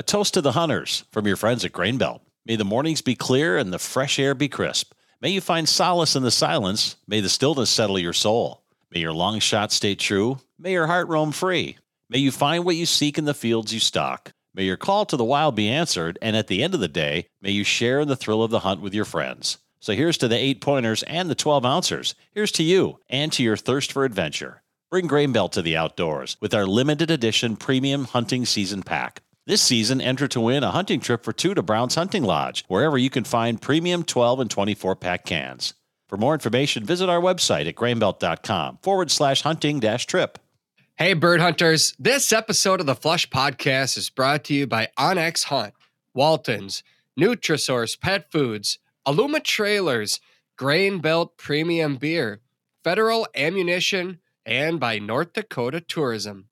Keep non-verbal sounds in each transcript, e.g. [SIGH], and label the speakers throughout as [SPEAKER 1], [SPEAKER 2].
[SPEAKER 1] A toast to the hunters from your friends at Grain Belt. May the mornings be clear and the fresh air be crisp. May you find solace in the silence. May the stillness settle your soul. May your long shot stay true. May your heart roam free. May you find what you seek in the fields you stalk. May your call to the wild be answered, and at the end of the day, may you share in the thrill of the hunt with your friends. So here's to the eight pointers and the 12 ouncers. Here's to you and to your thirst for adventure. Bring Grain Belt to the outdoors with our limited edition premium hunting season pack. This season, enter to win a hunting trip for two to Brown's Hunting Lodge, wherever you can find premium 12 and 24 pack cans. For more information, visit our website at grainbelt.com forward slash hunting dash trip.
[SPEAKER 2] Hey, bird hunters. This episode of the Flush Podcast is brought to you by onX Hunt, Waltons, Nutrisource Pet Foods, Aluma Trailers, Grain Belt Premium Beer, Federal Ammunition, and by North Dakota Tourism.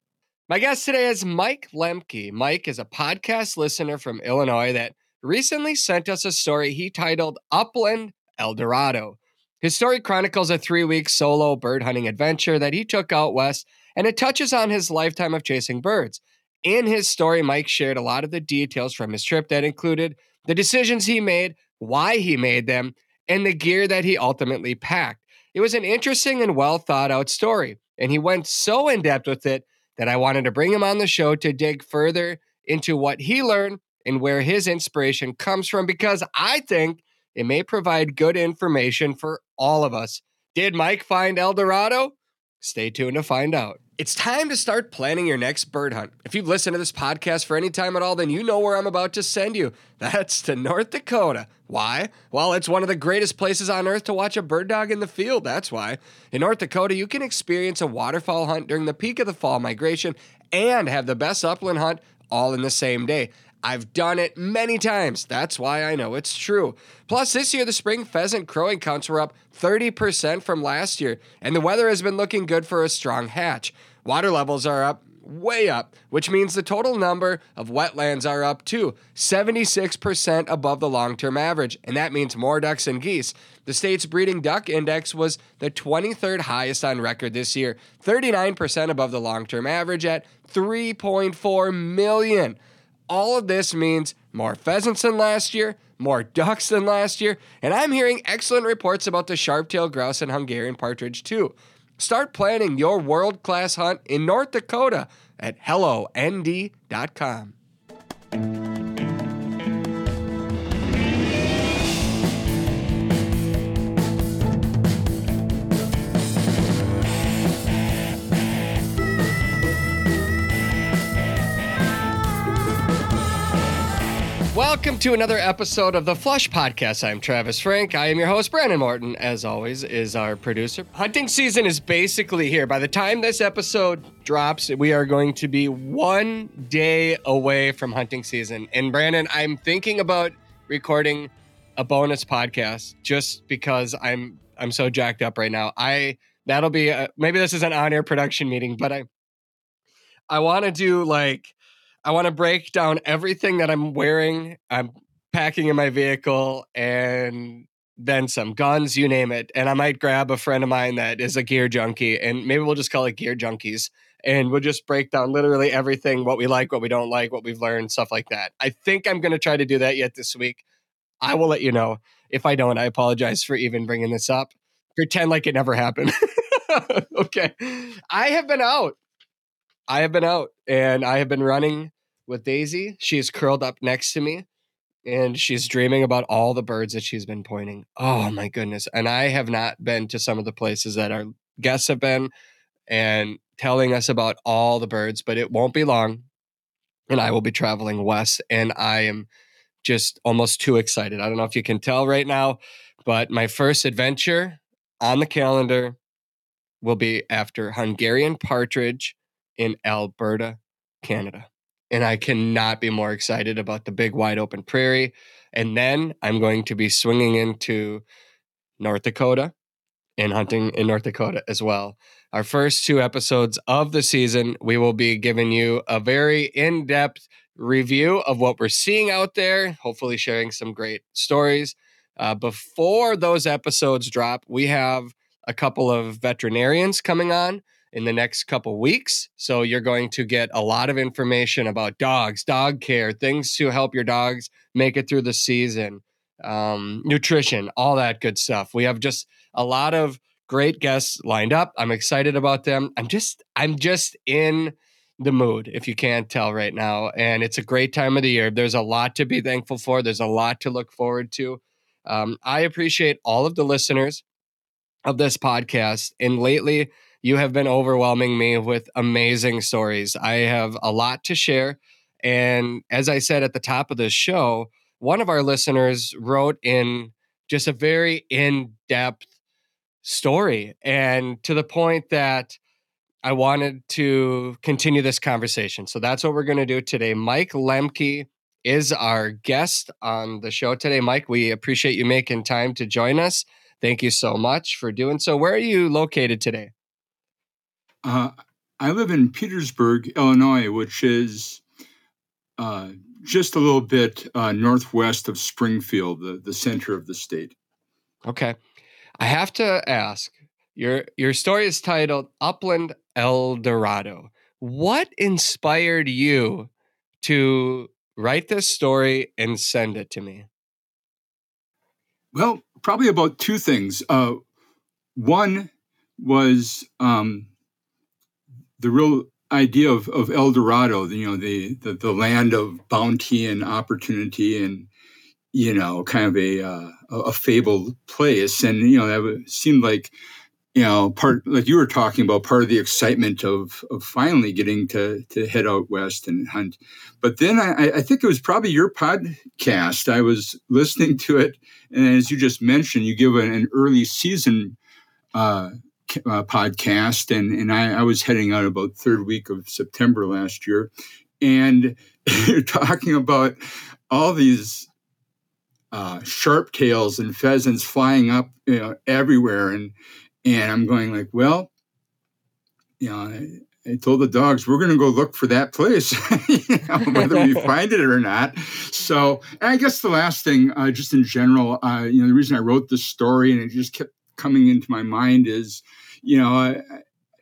[SPEAKER 2] My guest today is Mike Lemke. Mike is a podcast listener from Illinois that recently sent us a story he titled Upland El Dorado. His story chronicles a three week solo bird hunting adventure that he took out west, and it touches on his lifetime of chasing birds. In his story, Mike shared a lot of the details from his trip that included the decisions he made, why he made them, and the gear that he ultimately packed. It was an interesting and well thought out story, and he went so in depth with it that I wanted to bring him on the show to dig further into what he learned and where his inspiration comes from because I think it may provide good information for all of us. Did Mike find El Dorado? Stay tuned to find out. It's time to start planning your next bird hunt. If you've listened to this podcast for any time at all, then you know where I'm about to send you. That's to North Dakota. Why? Well, it's one of the greatest places on earth to watch a bird dog in the field. That's why. In North Dakota, you can experience a waterfowl hunt during the peak of the fall migration and have the best upland hunt all in the same day. I've done it many times. That's why I know it's true. Plus, this year the spring pheasant crowing counts were up 30% from last year, and the weather has been looking good for a strong hatch. Water levels are up way up, which means the total number of wetlands are up too, 76% above the long term average, and that means more ducks and geese. The state's breeding duck index was the 23rd highest on record this year, 39% above the long term average at 3.4 million. All of this means more pheasants than last year, more ducks than last year, and I'm hearing excellent reports about the sharp-tailed grouse and Hungarian partridge too. Start planning your world-class hunt in North Dakota at hellond.com. Welcome to another episode of the Flush Podcast. I'm Travis Frank. I am your host, Brandon Morton. As always, is our producer. Hunting season is basically here. By the time this episode drops, we are going to be one day away from hunting season. And Brandon, I'm thinking about recording a bonus podcast just because I'm I'm so jacked up right now. I that'll be a, maybe this is an on-air production meeting, but I I want to do like I want to break down everything that I'm wearing, I'm packing in my vehicle, and then some guns, you name it. And I might grab a friend of mine that is a gear junkie, and maybe we'll just call it Gear Junkies. And we'll just break down literally everything what we like, what we don't like, what we've learned, stuff like that. I think I'm going to try to do that yet this week. I will let you know. If I don't, I apologize for even bringing this up. Pretend like it never happened. [LAUGHS] okay. I have been out. I have been out and I have been running with Daisy. She's curled up next to me and she's dreaming about all the birds that she's been pointing. Oh my goodness. And I have not been to some of the places that our guests have been and telling us about all the birds, but it won't be long. And I will be traveling west and I am just almost too excited. I don't know if you can tell right now, but my first adventure on the calendar will be after Hungarian partridge in Alberta, Canada. And I cannot be more excited about the big wide open prairie. And then I'm going to be swinging into North Dakota and hunting in North Dakota as well. Our first two episodes of the season, we will be giving you a very in depth review of what we're seeing out there, hopefully, sharing some great stories. Uh, before those episodes drop, we have a couple of veterinarians coming on in the next couple weeks. So you're going to get a lot of information about dogs, dog care, things to help your dogs make it through the season, um, nutrition, all that good stuff. We have just a lot of great guests lined up. I'm excited about them. I'm just I'm just in the mood if you can't tell right now and it's a great time of the year. There's a lot to be thankful for. There's a lot to look forward to. Um, I appreciate all of the listeners of this podcast and lately you have been overwhelming me with amazing stories. I have a lot to share. And as I said at the top of the show, one of our listeners wrote in just a very in depth story, and to the point that I wanted to continue this conversation. So that's what we're going to do today. Mike Lemke is our guest on the show today. Mike, we appreciate you making time to join us. Thank you so much for doing so. Where are you located today?
[SPEAKER 3] Uh, I live in Petersburg, Illinois, which is uh, just a little bit uh, northwest of Springfield, the, the center of the state.
[SPEAKER 2] Okay. I have to ask your your story is titled Upland El Dorado. What inspired you to write this story and send it to me?
[SPEAKER 3] Well, probably about two things. Uh, one was um, the real idea of, of El Dorado, you know, the, the, the land of bounty and opportunity and, you know, kind of a, uh, a fabled place. And, you know, that seemed like, you know, part, like you were talking about, part of the excitement of, of finally getting to, to head out west and hunt. But then I, I think it was probably your podcast. I was listening to it. And as you just mentioned, you give an, an early season uh, uh, podcast, and and I, I, was heading out about third week of September last year, and [LAUGHS] you're talking about all these uh, sharp tails and pheasants flying up you know, everywhere, and and I'm going like, well, you know. I, I told the dogs we're going to go look for that place, [LAUGHS] you know, whether we [LAUGHS] find it or not. So, I guess the last thing, uh, just in general, uh, you know, the reason I wrote this story and it just kept coming into my mind is, you know, I,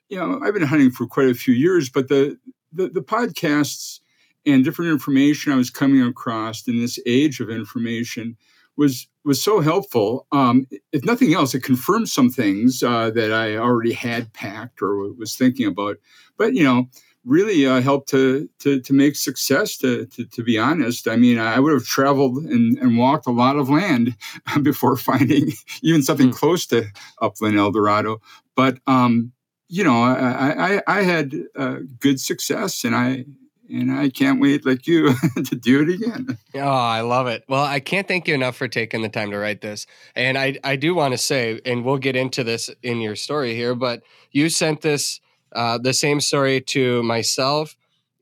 [SPEAKER 3] you know, I've been hunting for quite a few years, but the, the, the podcasts and different information I was coming across in this age of information was was so helpful. Um, if nothing else, it confirmed some things uh, that I already had packed or was thinking about. But you know, really uh, helped to, to to make success. To, to, to be honest, I mean, I would have traveled and, and walked a lot of land [LAUGHS] before [LAUGHS] finding even something mm. close to upland El Dorado. But um, you know, I I, I had uh, good success, and I and I can't wait, like you, [LAUGHS] to do it again.
[SPEAKER 2] Oh, I love it. Well, I can't thank you enough for taking the time to write this. And I, I do want to say, and we'll get into this in your story here, but you sent this uh, the same story to myself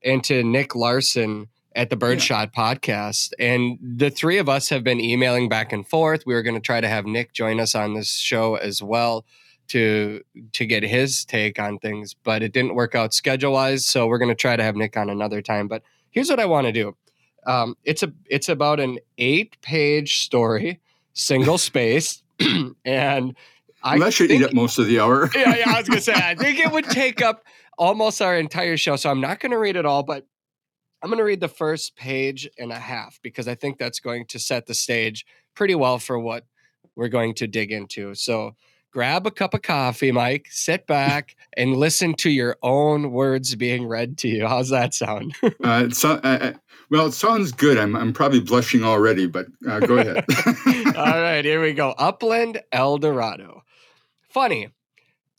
[SPEAKER 2] and to Nick Larson at the Birdshot yeah. podcast. And the three of us have been emailing back and forth. We were going to try to have Nick join us on this show as well to to get his take on things, but it didn't work out schedule wise. So we're going to try to have Nick on another time. But here's what I want to do. Um, it's a it's about an eight page story, single [LAUGHS] space, [CLEARS THROAT] and
[SPEAKER 3] I that should think, eat up most of the hour. [LAUGHS]
[SPEAKER 2] yeah, yeah. I was gonna say, I think it would take up almost our entire show. So I'm not gonna read it all, but I'm gonna read the first page and a half because I think that's going to set the stage pretty well for what we're going to dig into. So grab a cup of coffee, Mike, sit back [LAUGHS] and listen to your own words being read to you. How's that sound?
[SPEAKER 3] uh, so, uh, uh, well, it sounds good. I'm, I'm probably blushing already, but uh, go ahead. [LAUGHS]
[SPEAKER 2] All right, here we go. Upland El Dorado. Funny,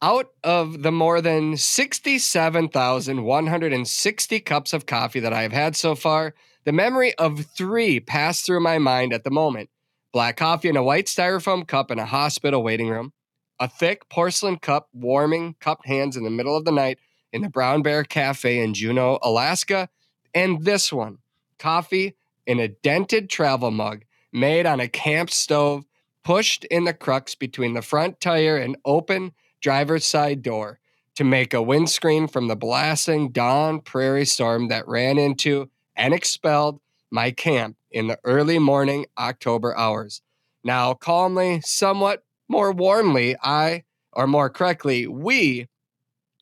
[SPEAKER 2] out of the more than 67,160 cups of coffee that I have had so far, the memory of three passed through my mind at the moment. Black coffee in a white styrofoam cup in a hospital waiting room, a thick porcelain cup warming cupped hands in the middle of the night in the Brown Bear Cafe in Juneau, Alaska, and this one coffee in a dented travel mug made on a camp stove pushed in the crux between the front tire and open driver's side door to make a windscreen from the blasting dawn prairie storm that ran into and expelled my camp in the early morning October hours. Now, calmly, somewhat more warmly, I, or more correctly, we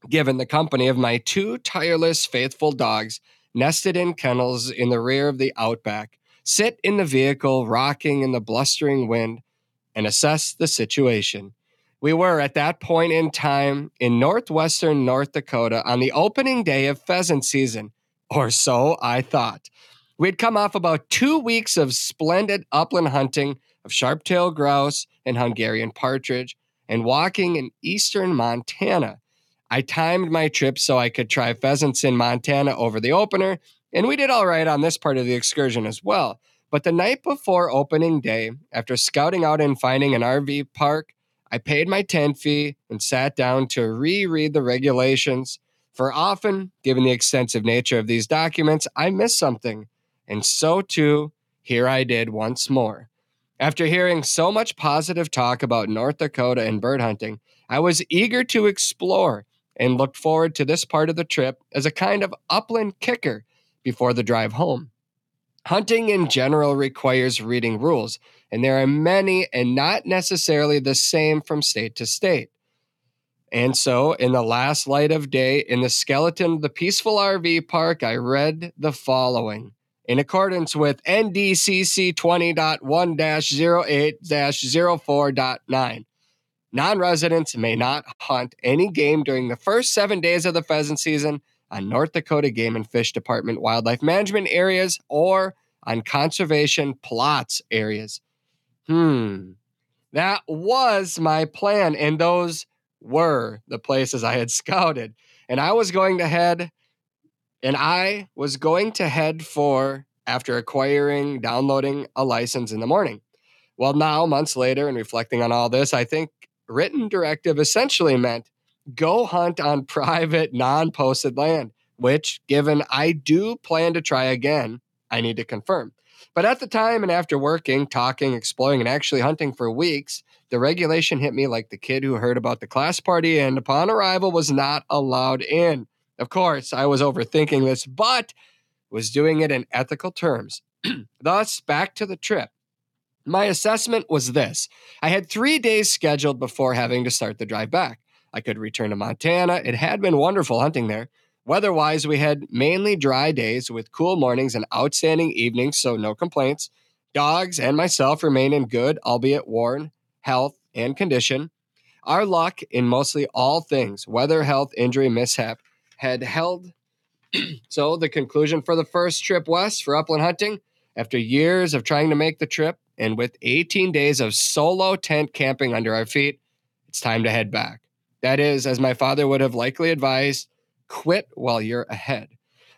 [SPEAKER 2] given the company of my two tireless, faithful dogs nested in kennels in the rear of the Outback, sit in the vehicle, rocking in the blustering wind, and assess the situation. We were at that point in time in northwestern North Dakota on the opening day of pheasant season, or so I thought. We'd come off about two weeks of splendid upland hunting of sharp-tailed grouse and Hungarian partridge, and walking in eastern Montana. I timed my trip so I could try pheasants in Montana over the opener, and we did all right on this part of the excursion as well. But the night before opening day, after scouting out and finding an RV park, I paid my tent fee and sat down to reread the regulations. For often, given the extensive nature of these documents, I miss something. And so too, here I did once more. After hearing so much positive talk about North Dakota and bird hunting, I was eager to explore and looked forward to this part of the trip as a kind of upland kicker before the drive home. Hunting in general requires reading rules, and there are many and not necessarily the same from state to state. And so, in the last light of day, in the skeleton of the peaceful RV park, I read the following. In accordance with NDCC 20.1 08 04.9, non residents may not hunt any game during the first seven days of the pheasant season on North Dakota Game and Fish Department wildlife management areas or on conservation plots areas. Hmm. That was my plan. And those were the places I had [LAUGHS] scouted. And I was going to head, and I was going to head for after acquiring, downloading a license in the morning. Well, now, months later, and reflecting on all this, I think written directive essentially meant go hunt on [LAUGHS] private, non posted land, which, given I do plan to try again, I need to confirm. But at the time and after working, talking, exploring, and actually hunting for weeks, the regulation hit me like the kid who heard about the class party and upon arrival was not allowed in. Of course, I was overthinking this, but was doing it in ethical terms. [CLEARS THROAT] Thus, back to the trip. My assessment was this I had three days scheduled before having to start the drive back. I could return to Montana. It had been wonderful hunting there. Weather wise, we had mainly dry days with cool mornings and outstanding evenings, so no complaints. Dogs and myself remain in good, albeit worn, health and condition. Our luck in mostly all things, weather, health, injury, mishap, had held. [CLEARS THROAT] so, the conclusion for the first trip west for upland hunting, after years of trying to make the trip, and with 18 days of solo tent camping under our feet, it's time to head back. That is, as my father would have likely advised, quit while you're ahead.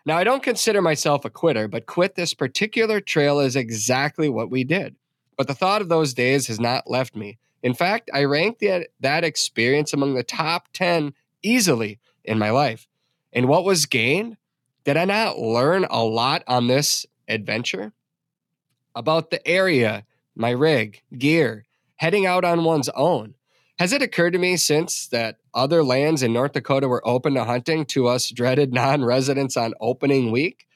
[SPEAKER 2] Now, I don't consider myself a quitter, but quit this particular trail is exactly what we did. But the thought of those days has not left me. In fact, I rank that, that experience among the top 10 easily in my life. And what was gained? Did I not learn a lot on this adventure? About the area, my rig, gear, heading out on one's own. Has it occurred to me since that other lands in North Dakota were open to hunting to us dreaded [LAUGHS] non residents on opening week?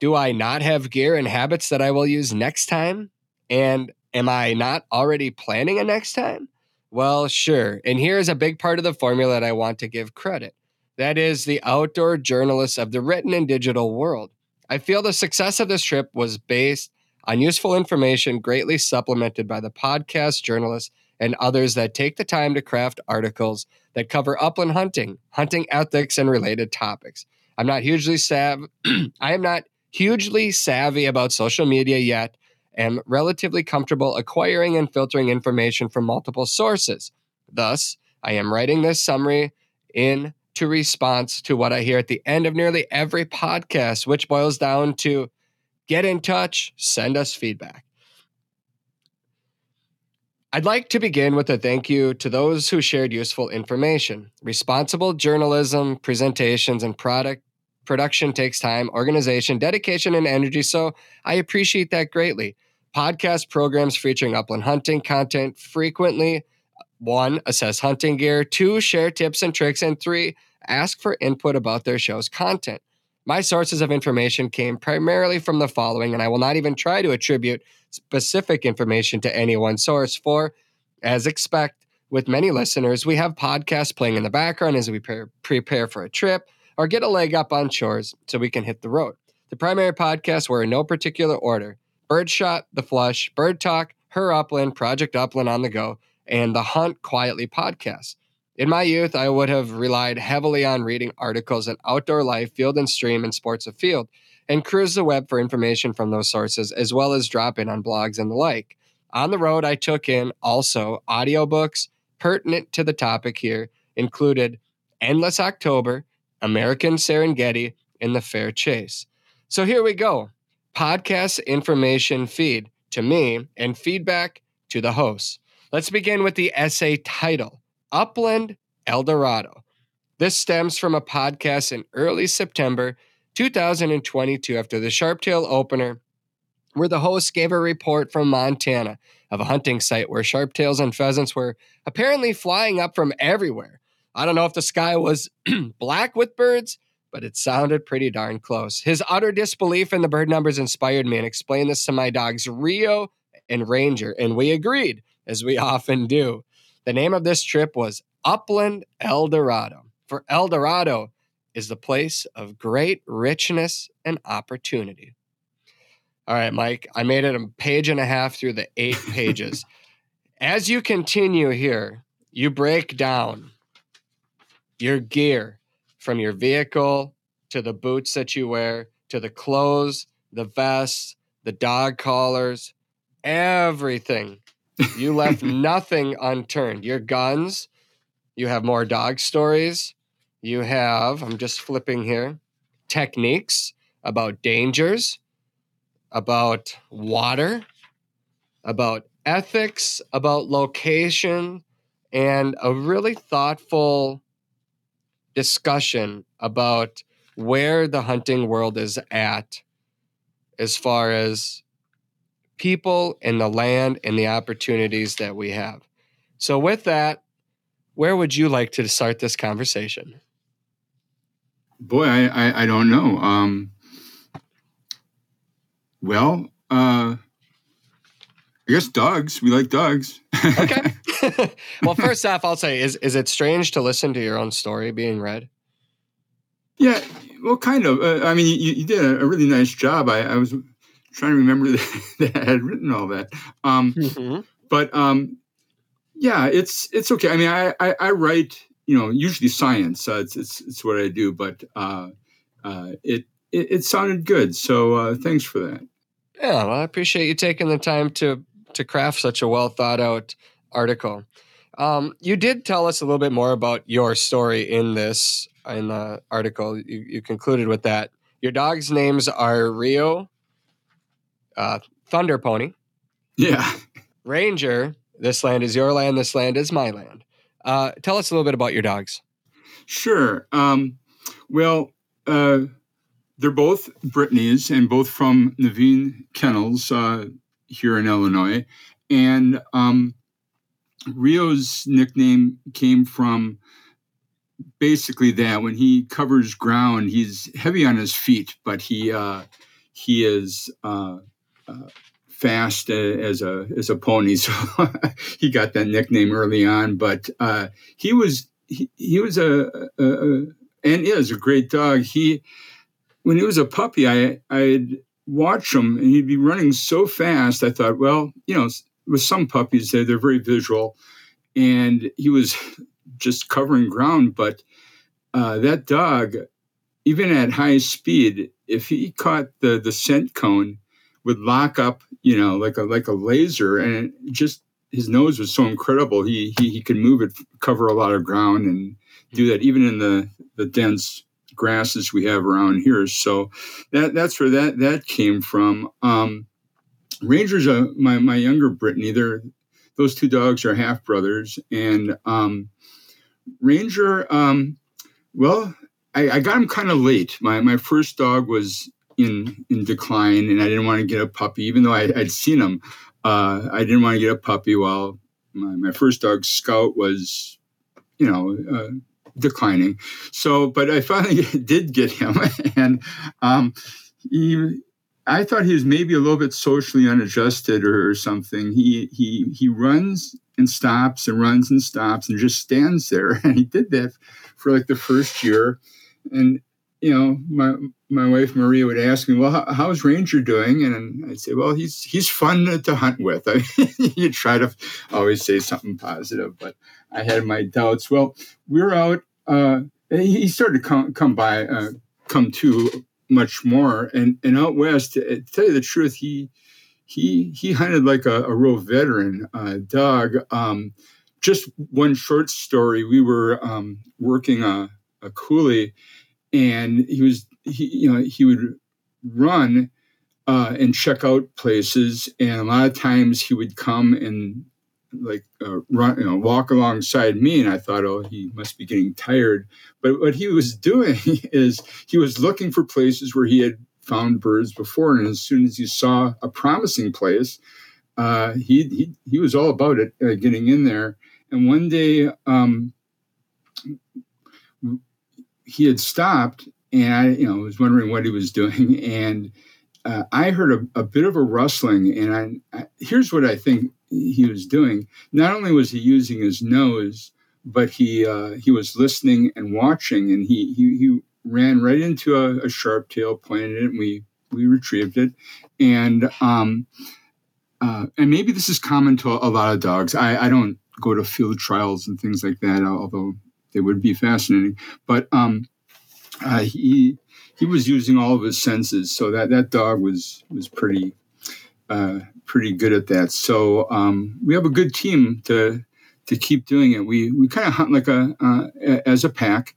[SPEAKER 2] Do I not have gear and habits that I will use next time? And am I not already planning a next time? Well, sure. And here's a big part of the formula that I want to give credit that is, the outdoor journalists of the written and digital world. I feel the success of this trip was based on useful information greatly supplemented by the podcast journalists and others that take the time to craft articles that cover upland hunting, hunting ethics, and related topics. I'm not hugely sav- [CLEARS THROAT] I am not hugely savvy about social media yet, am relatively comfortable acquiring and filtering information from multiple sources. Thus, I am writing this summary in to response to what I hear at the end of nearly every podcast, which boils down to get in touch, send us feedback. I'd like to begin with a thank you to those who shared useful information. Responsible journalism, presentations, and product production takes time, organization, dedication, and energy, so I appreciate that greatly. Podcast programs featuring upland hunting content frequently one, assess hunting gear, two, share tips and tricks, and three, ask for input about their show's content. My sources of information came primarily from the following, and I will not even try to attribute specific information to any one source, for, as expect, with many listeners, we have podcasts playing in the background as we pre- prepare for a trip or get a leg up on chores so we can hit the road. The primary podcasts were in no particular order Birdshot, The Flush, Bird Talk, Her Upland, Project Upland on the Go, and the Hunt Quietly podcast. In my youth, I would have relied heavily on reading articles in Outdoor Life, Field and Stream, and Sports Afield, and cruise the web for information from those sources, as well as drop in on blogs and the like. On the road, I took in also audiobooks pertinent to the topic here, included Endless October, American Serengeti, and The Fair Chase. So here we go podcast information feed to me and feedback to the hosts. Let's begin with the essay title Upland Eldorado. This stems from a podcast in early September 2022 after the Sharptail opener, where the host gave a report from Montana of a hunting site where sharptails and pheasants were apparently flying up from everywhere. I don't know if the sky was [CLEARS THROAT] black with birds, but it sounded pretty darn close. His utter disbelief in the bird numbers inspired me and explained this to my dogs, Rio and Ranger, and we agreed, as we [LAUGHS] often do. The name of this trip was Upland El Dorado. For El Dorado is the place of great richness and opportunity. All right, Mike, I made it a page and a half through the eight [LAUGHS] pages. As you continue here, you break down your gear from your vehicle to the boots that you wear to the clothes, the vests, the dog collars, everything. You left [LAUGHS] nothing unturned. Your guns, you have more dog stories. You have, I'm just flipping here, techniques about dangers, about water, about ethics, about location, and a really thoughtful discussion about where the hunting world is at as far as people and the land and the opportunities that we have. So, with that, where would you like to start this conversation?
[SPEAKER 3] Boy, I, I, I don't know. Um, well, uh, I guess dogs. We like dogs.
[SPEAKER 2] okay. [LAUGHS] [LAUGHS] well, first off, I'll say, is is it strange to listen to your own story being read?
[SPEAKER 3] Yeah, well, kind of. Uh, I mean, you, you, did a really nice job. I, I was trying to remember [LAUGHS] that, I had written all that. Um, mm-hmm. But um, yeah, it's it's okay. I mean, I, I, I write, you know, usually science. Uh, it's, it's it's what I do, but uh, uh it, it, it sounded good. So uh, thanks for that.
[SPEAKER 2] Yeah, well, I appreciate you taking the time to to craft such a well thought out article. Um, you did tell us a little bit more about your story in this in the article. You, you concluded with that. Your dog's names are Rio, uh, Thunder Pony,
[SPEAKER 3] yeah,
[SPEAKER 2] Ranger. This land is your land. This land is my land. Uh, tell us a little bit about your dogs.
[SPEAKER 3] Sure. Um, well, uh, they're both Brittany's and both from Naveen Kennels uh, here in Illinois. And um, Rio's nickname came from basically that when he covers ground, he's heavy on his feet, but he uh, he is uh, uh, fast as a as a pony. [LAUGHS] So he got that nickname early on. But uh, he was he, he was a, a, a, and is a great dog. He when he was a puppy, I I'd watch him and he'd be running so fast. I thought, well, you know, with some puppies, they're, they're very visual, and he was [LAUGHS] just covering ground. But uh, that dog, even at high speed, if he caught the the scent cone, would lock up, you know, like a like a laser, and just his nose was so incredible. He he, he could move it, cover a lot of ground, and do that even in the the dense grasses we have around here. So that that's where that that came from. Um, Ranger's a, my my younger Brittany. They're those two dogs are half brothers, and um, Ranger. Um, well, I got him kind of late. My my first dog was in in decline, and I didn't want to get a puppy, even though I, would seen him. Uh, I didn't want to get a puppy while my, my first dog Scout was, you know, uh, declining. So, but I finally [LAUGHS] did get him, [LAUGHS] and um, he. I thought he was maybe a little bit socially unadjusted or, or something. He he he runs and stops and runs and stops and just stands there. [LAUGHS] And he did that for like the first year. And you know, my my wife Maria would ask me, "Well, how, how's Ranger doing?" And I'd say, "Well, he's he's fun to hunt with." [LAUGHS] I you try to always say something positive, but I had my doubts. Well, we are out. Uh, he started to come come by, uh, come to much more, and and out west. To tell you the truth, he he he hunted like a, a real veteran. Uh, Doug. Um, just one short story. We were um, working a, a coulee and he was he you know he would run uh, and check out places, and a lot of times he would come and like uh, run, you know, walk alongside me, and I thought, oh, he must be getting tired. But what he was doing [LAUGHS] is he was looking for places where he had found birds before, and as soon as he saw a promising place, uh, he, he he was all about it, uh, getting in there. And one day, um, he had stopped and I, you know, was wondering what he was doing. [LAUGHS] And uh, I heard a, a, bit of a rustling. And I, I, here's what I think he was doing. Not only was he using his nose, but he uh, he was listening and watching. And he he, he ran right into a, a sharp tail, pointed it, and we we retrieved it. And um, uh, and maybe this is common to a, a lot of dogs. I, I don't go to field trials and things like that, although they would be fascinating. But um, uh, he he was using all of his senses, so that that dog was was pretty uh, pretty good at that. So um, we have a good team to to keep doing it. We we kind of hunt like a uh, as a pack,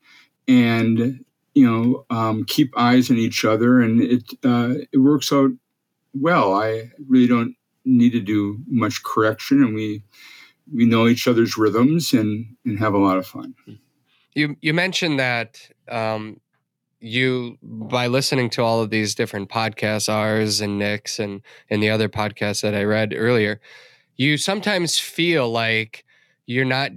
[SPEAKER 3] and you know um, keep eyes on each other, and it uh, it works out well. I really don't need to do much correction, and we we know each other's rhythms and and have a lot of fun.
[SPEAKER 2] You you mentioned that um, you by listening to all of these different podcasts, ours and Nick's and and the other podcasts that I read earlier, you sometimes feel like you're not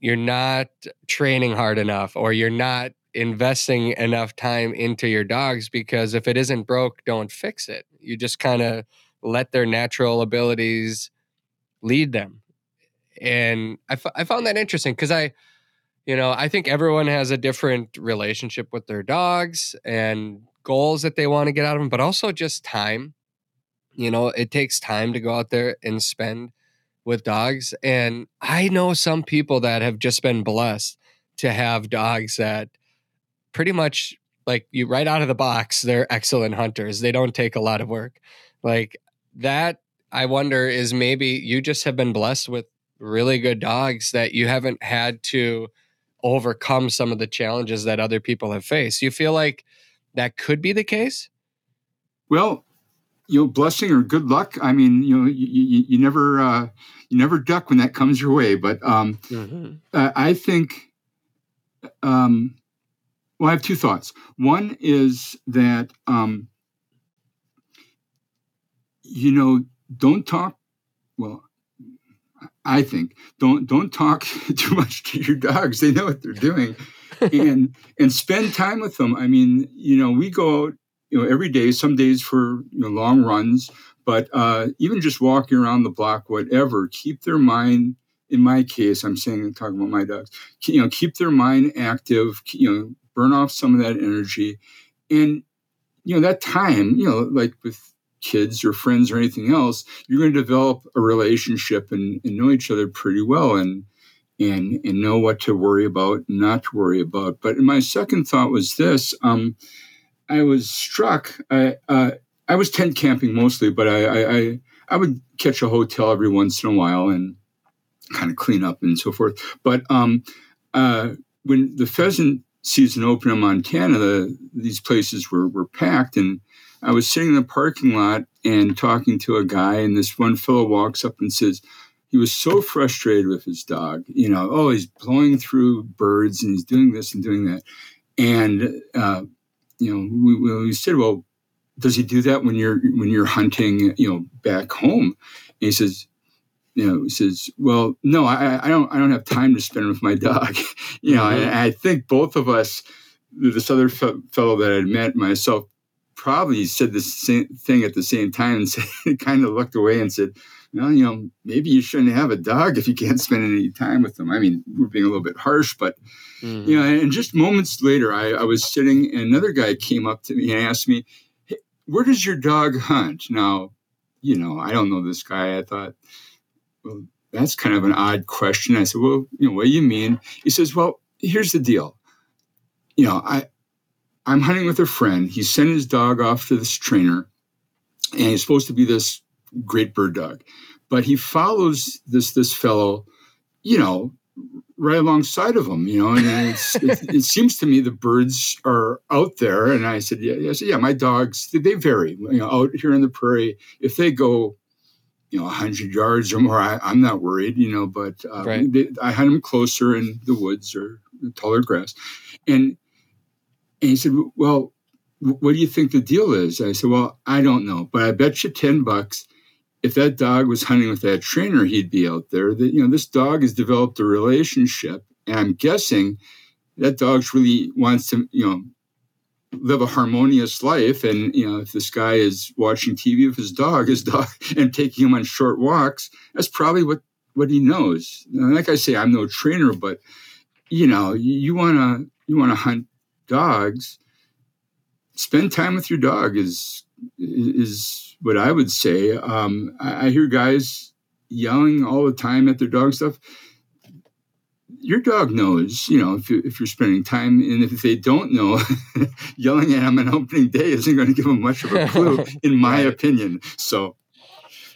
[SPEAKER 2] you're not training hard enough or you're not investing enough time into your dogs because if it isn't broke, don't fix it. You just kind of let their natural abilities lead them. And I, f- I found that interesting because I you know, I think everyone has a different relationship with their dogs and goals that they want to get out of them, but also just time. You know, it takes time to go out there and spend with dogs. And I know some people that have just been blessed to have dogs that pretty much like you right out of the box, they're excellent hunters. They don't take a lot of work. Like that, I wonder is maybe you just have been blessed with really good dogs that you haven't had to overcome some of the challenges that other people have faced. You feel like that could be the case?
[SPEAKER 3] Well, you know, blessing or good luck. I mean, you know, you, you, you never uh, you never duck when that comes your way. But um, mm-hmm. uh, I think, um, well, I have two thoughts. One is that um, you know, don't talk. Well, I think don't don't talk [LAUGHS] too much to your dogs. They know what they're doing, and and spend time with them. I mean, you know, we go out, you know, every day. Some days for you know long runs, but uh, even just walking around the block, whatever. Keep their mind. In my case, I'm saying talking about my dogs. You know, keep their mind active. You know, burn off some of that energy, and you know that time. You know, like with kids or friends or anything else, you're going to develop a relationship and, and know each other pretty well and and and know what to worry about and not to worry about. But my second thought was this: um, I was struck. I uh, I was tent camping mostly, but I, I, I would catch a hotel every once in a while and kind of clean up and so forth. But um, uh, when the pheasant season opened in Montana, the, these places were were packed and I was sitting in the parking lot and talking to a guy, and this one fellow walks up and says, he was so frustrated with his dog. You know, oh, he's blowing through birds and he's doing this and doing that. And uh, you know, we, we said, well, does he do that when you're when you're hunting, you know, back home? And he says, you know, he says, well, no, I, I don't I don't have time to spend with my dog. [LAUGHS] you know, mm-hmm. I, I think both of us, this other fellow that I would met, myself, probably said the same thing at the same time and [LAUGHS] said, kind of looked away and said, well, you know, maybe you shouldn't have a dog if you can't spend any time with them. I mean, we're being a little bit harsh, but mm-hmm. you know, and just moments later, I, I, was sitting and another guy came up to me and asked me, hey, where does your dog hunt? Now, you know, I don't know this guy. I thought, well, that's kind of an odd question. I said, well, you know, what do you mean? He says, well, here's the deal. You know, I, I'm hunting with a friend. He sent his dog off to this trainer, and he's supposed to be this great bird dog. But he follows this this fellow, you know, right alongside of him, you know, and [LAUGHS] it, it, seems to me the birds are out there. And I said, yeah, I said, yeah, my dogs, they vary, you know, out here in the prairie. If they go, you know, 100 yards or more, I, am not worried, you know, but uh, right. they, I hunt them closer in the woods or taller grass. And, and he said, well, what do you think the deal is? I said, well, I don't know, but I bet you 10 bucks if that dog was hunting with that trainer, he'd be out there. That you know, this dog has developed a relationship, and I'm guessing that dog really wants to, you know, live a harmonious life. And you know, if this guy is watching TV with his dog, his [LAUGHS] dog, and taking him on short walks, that's probably what what he knows. Now, like I say, I'm no trainer, but you know, you wanna you wanna hunt dogs. Spend time with your dog is is what I would say. Um, I, I, hear guys yelling all the time at their dog stuff. Your dog knows, you know, if, you, if you're spending time, and if they don't know, [LAUGHS] yelling at them on opening day isn't going to give them much of a clue, [LAUGHS] in my opinion. So,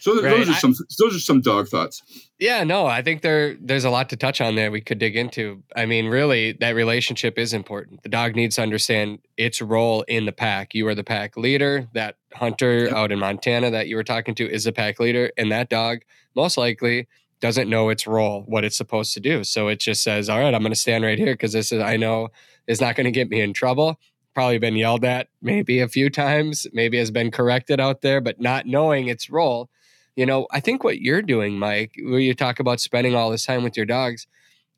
[SPEAKER 3] so right. those are some those are some dog thoughts.
[SPEAKER 2] Yeah, no, I think there there's a lot to touch on there we could dig into. I mean, really, that relationship is important. The dog needs to understand its role in the pack. You are the pack leader. That hunter yep. out in Montana that you were talking to is the pack leader, and that dog most likely doesn't know its role, what it's supposed to do. So it just says, "All right, I'm going to stand right here because this is I know is not going to get me in trouble." Probably been yelled at maybe a few times, maybe has been corrected out there, but not knowing its role you know, I think what you're doing, Mike, where you talk about spending all this time with your dogs,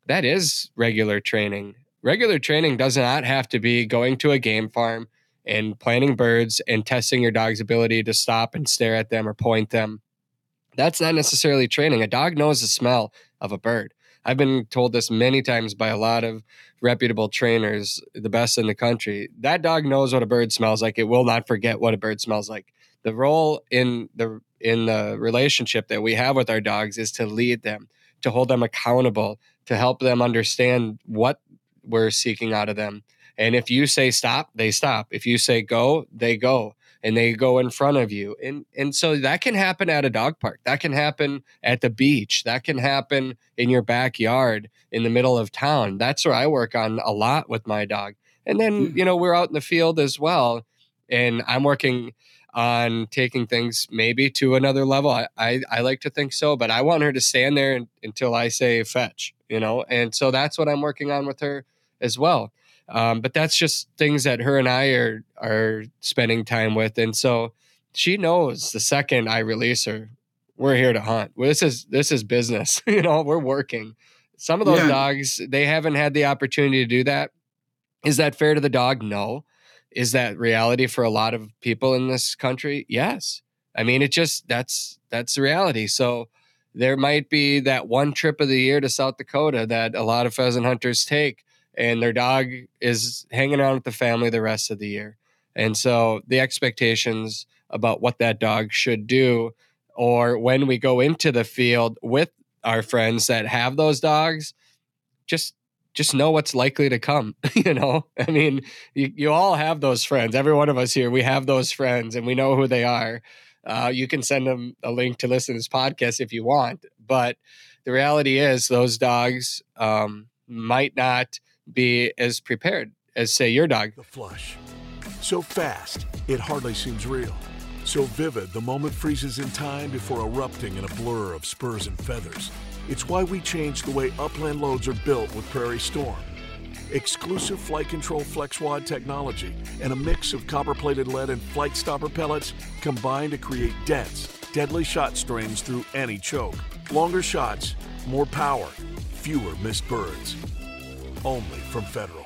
[SPEAKER 2] that is regular training. Regular training does not have to be going to a game farm and planting birds and testing your dog's ability to stop and stare at them or point them. That's not necessarily training. A dog knows the smell of a bird. I've been told this many times by a lot of reputable trainers, the best in the country. That dog knows what a bird smells like. It will not forget what a bird smells like. The role in the in the relationship that we have with our dogs is to lead them, to hold them accountable, to help them understand what we're seeking out of them. And if you say stop, they stop. If you say go, they go and they go in front of you. And and so that can happen at a dog park. That can happen at the beach. That can happen in your backyard in the middle of town. That's where I work on a lot with my dog. And then, hmm. you know, we're out in the field as well. And I'm working on taking things maybe to another level. I, I, I, like to think so, but I want her to stand there and, until I say fetch, you know? And so that's what I'm working on with her as well. Um, but that's just things that her and I are, are spending time with. And so she knows the second I release her, we're here to hunt. This is, this is business, [LAUGHS] you know, we're working. Some of those yeah. dogs, they haven't had the opportunity to do that. Is that fair to the dog? No. Is that reality for a lot of people in this country? Yes. I mean, it just that's that's the reality. So there might be that one trip of the year to South Dakota that a lot of pheasant hunters take, and their dog is hanging around with the family the rest of the year. And so the expectations about what that dog should do, or when we go into the field with our friends that have those dogs, just just know what's likely to come. [LAUGHS] you know, I mean, you, you all have those friends. Every one of us here, we have those friends and we know who they are. Uh, you can send them a link to listen to this podcast if you want. But the reality is, those dogs um, might not be as prepared as, say, your dog.
[SPEAKER 4] The flush. So fast, it hardly seems real. So vivid, the moment freezes in time before erupting in a blur of spurs and feathers. It's why we changed the way upland loads are built with Prairie Storm. Exclusive Flitecontrol FlexWad technology and a mix of copper plated lead and FliteStopper pellets combine to create dense, deadly shot strings through any choke. Longer shots, more power, fewer missed birds. Only from Federal.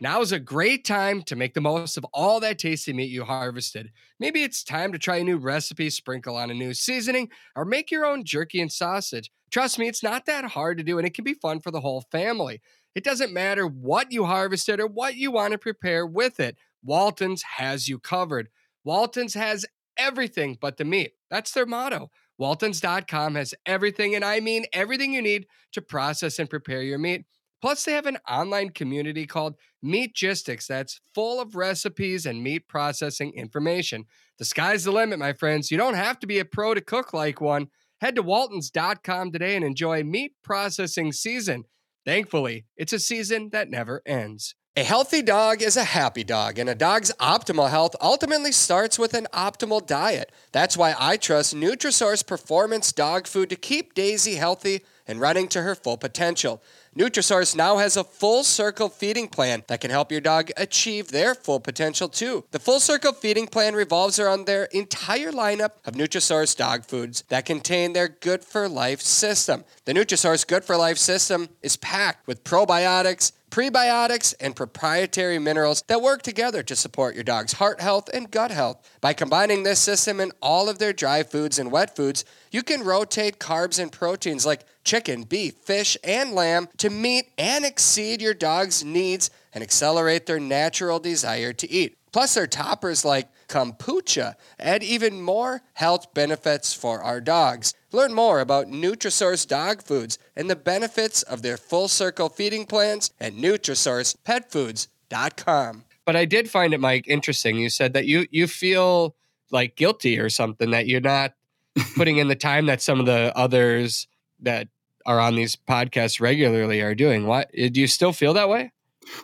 [SPEAKER 2] Now is a great time to make the most of all that tasty meat you harvested. Maybe it's time to try a new recipe, sprinkle on a new seasoning, or make your own jerky and sausage. Trust me, it's not that hard to do, and it can be fun for the whole family. It doesn't matter what you harvested or what you want to prepare with it, Walton's has you covered. Walton's has everything but the meat. That's their motto. Waltons.com has everything, and I mean everything you need to process and prepare your meat. Plus, they have an online community called Meatgistics that's full of recipes and meat processing information. The sky's the limit, my friends. You don't have to be a pro to cook like one. Head to waltons.com today and enjoy meat processing season. Thankfully, it's a season that never ends. A healthy dog is a happy dog, and a dog's optimal health ultimately starts with an optimal diet. That's why I trust Nutrisource Performance Dog Food to keep Daisy healthy and running to her full potential. Nutrisource now has a full circle feeding plan that can help your dog achieve their full potential too. The full circle feeding plan revolves around their entire lineup of Nutrisource dog foods that contain their good for life system. The Nutrisource good for life system is packed with probiotics, prebiotics, and proprietary minerals that work together to support your dog's heart health and gut health. By combining this system in all of their dry foods and wet foods, you can rotate carbs and proteins like chicken, beef, fish, and lamb to meet and exceed your dog's needs and accelerate their natural desire to eat. Plus, their toppers like kombucha add even more health benefits for our dogs. Learn more about Nutrisource dog foods and the benefits of their full circle feeding plans at NutrisourcePetFoods.com. But I did find it, Mike, interesting. You said that you you feel like guilty or something that you're not [LAUGHS] putting in the time that some of the others that are on these podcasts regularly are doing. What do you still feel that way?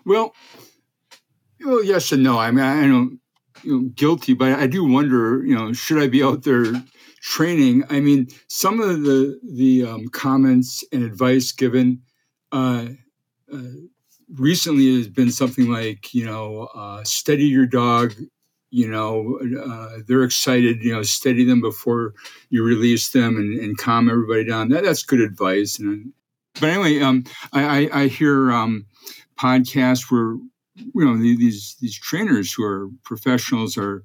[SPEAKER 3] Well, well, yes and no. I mean, I don't you know, guilty, but I do wonder. You know, should I be out there training? I mean, some of the the um, comments and advice given uh, uh, recently has been something like, you know, uh, steady your dog. You know, uh, they're excited. You know, steady them before you release them and, and calm everybody down. That, that's good advice. And but anyway, um, I, I, I hear um, podcasts where you know these these trainers who are professionals are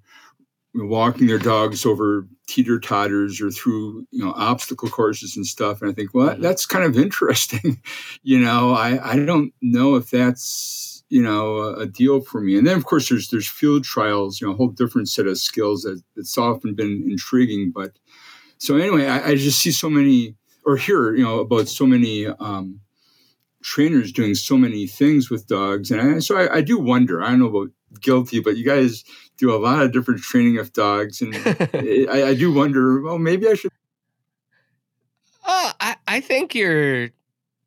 [SPEAKER 3] walking their dogs over teeter totters or through you know obstacle courses and stuff and i think well that's kind of [LAUGHS] interesting you know? I i don't know if that's you know a, deal for me. And then of course there's there's field trials you know a whole different set of skills that it's often been intriguing but so anyway i, I just see so many or hear you know about so many um, trainers doing so many things with dogs, and I, so I, I, do wonder. I don't know about guilty, but you guys do a lot of different training of dogs, and [LAUGHS] I, I, do wonder. Well, maybe I should.
[SPEAKER 2] Oh, I, I think you're.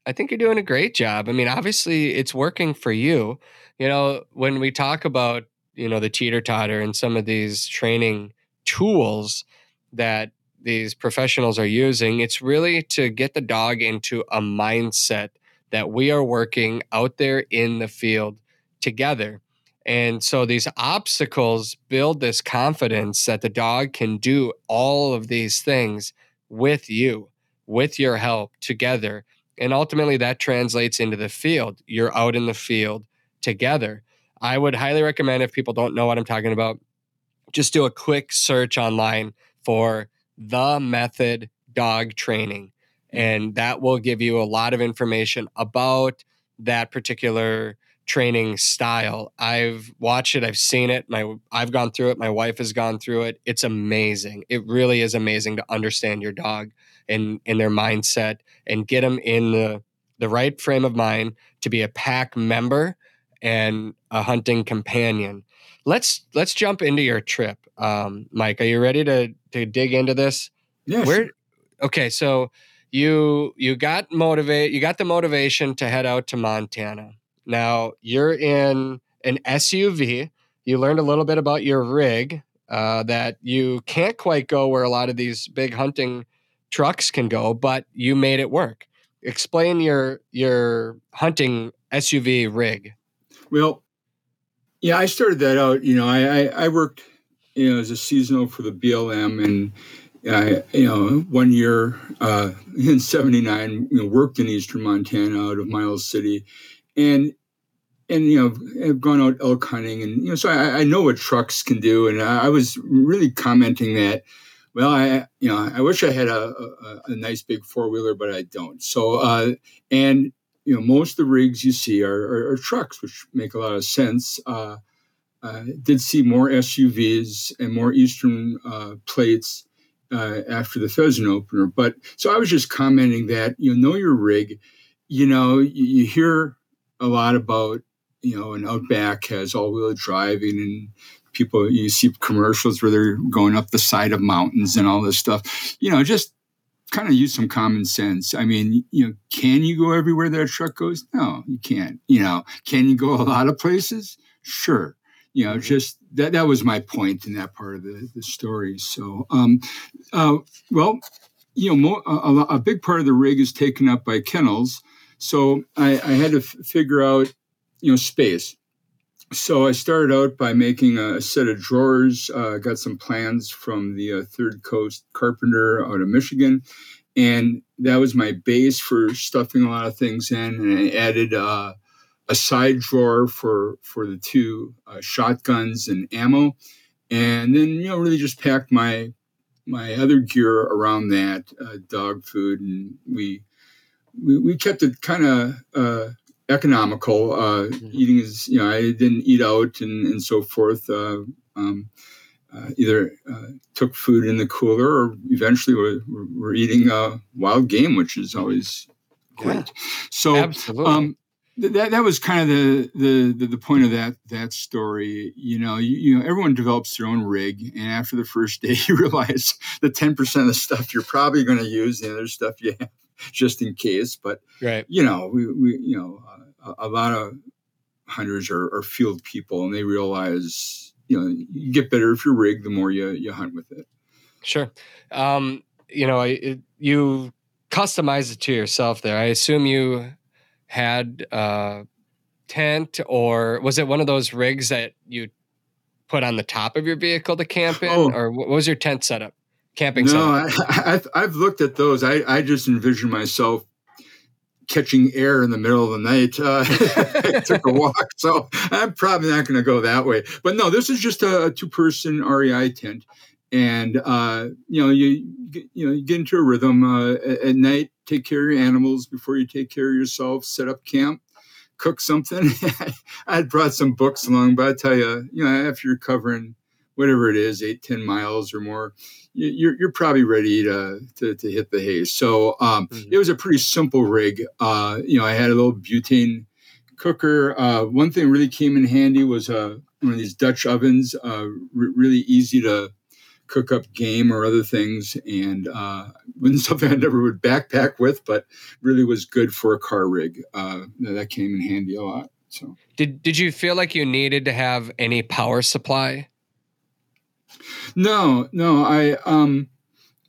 [SPEAKER 2] I think you're doing a great job. I mean, obviously, it's working for you. You know, when we talk about you know the teeter totter and some of these training tools that these professionals are using, it's really to get the dog into a mindset that we are working out there in the field together. And so these obstacles build this confidence that the dog can do all of these things with you, with your help together. And ultimately, that translates into the field. You're out in the field together. I would highly recommend if people don't know what I'm talking about, just do a quick search online for the method dog training and that will give you a lot of information about that particular training style. I've watched it, I've seen it, my I've gone through it, my wife has gone through it. It's amazing. It really is amazing to understand your dog and in their mindset and get them in the the right frame of mind to be a pack member and a hunting companion. Let's let's jump into your trip. Um, Mike, are you ready to to dig into this?
[SPEAKER 3] Yeah.
[SPEAKER 2] Where okay, so you you got motivate you got the motivation to head out to Montana. Now you're in an SUV. You learned a little bit about your rig uh, that you can't quite go where a lot of these big hunting trucks can go, but you made it work. Explain your your hunting SUV rig.
[SPEAKER 3] Well, yeah, I started that out. You know, I I, I worked you know as a seasonal for the BLM and I, you know, one year uh, [LAUGHS] in '79, you know, worked in eastern Montana out of Miles City, and and you know have gone out elk hunting and you know so I, I know what trucks can do. And I, I, was really commenting that well I you know I wish I had a, a, a nice big four wheeler but I don't. So uh, and you know most of the rigs you see are, are, are trucks which make a lot of sense. Uh, I did see more SUVs and more Eastern uh, plates uh, after the pheasant opener but so I was just commenting that you know know your rig you know you, you hear a lot about you know, an Outback has all-wheel driving, and people you see commercials where they're going up the side of mountains and all this stuff. You know, just kind of use some common sense. I mean, you know, can you go everywhere that a truck goes? No, you can't. You know, can you go a lot of places? Sure. You know, just that that was my point in that part of the, the story. So, um, uh, well, you know, mo- a, a, big part of the rig is taken up by kennels. So I, I had to f- figure out you know, space. So I started out by making a set of drawers. Uh, got some plans from the uh, Third Coast Carpenter out of Michigan, and that was my base for stuffing a lot of things in. And I added uh, a side drawer for for the two uh, shotguns and ammo, and then you know really just packed my my other gear around that uh, dog food, and we we, we kept it kind of uh, economical. Uh, mm-hmm. Eating is, you know, I didn't eat out and, and so forth. Uh, um, uh, either uh, took food in the cooler or eventually we're, we're eating uh, wild game, which is always great. Yeah. So,
[SPEAKER 2] absolutely. Um,
[SPEAKER 3] that that was kind of the, the, the the point of that that story. You know, you, you, know, everyone develops their own rig, and after the first day, [LAUGHS] you realize the ten percent of the stuff you're probably going to use, the other stuff you have [LAUGHS] just in case. But
[SPEAKER 2] right.
[SPEAKER 3] you know, we, we you know, a, a, lot of hunters are, are, field people, and they realize you know you get better if you're rigged, the more you you hunt with it.
[SPEAKER 2] Sure. Um, you know, it, you customize it to yourself. There, I assume you had a tent, or was it one of those rigs that you put on the top of your vehicle to camp in, oh. or what was your tent setup? camping
[SPEAKER 3] no, I, have looked at those. I, I just envision myself catching air in the middle of the night. Uh, [LAUGHS] I took a walk, so I'm probably not going to go that way. But no, this is just a, a two-person REI tent, and uh, you know, you you know, you get into a rhythm uh, at, at night. Take care of your animals before you take care of yourself. Set up camp, cook something. [LAUGHS] I had brought some books along, but I tell you, you know, after you're covering whatever it is, eight, 10 miles or more, you're, you're probably ready to, to, to hit the hay. So um, mm-hmm. it was a pretty simple rig. Uh, you know, I had a little butane cooker. Uh, one thing really came in handy was uh, one of these Dutch ovens, uh, really easy to cook up game or other things. And uh, [LAUGHS] wasn't something I never would backpack with, but really was good for a car rig. Uh, that came in handy a lot. So
[SPEAKER 2] did did you feel like you needed to have any power supply
[SPEAKER 3] no, no, I um,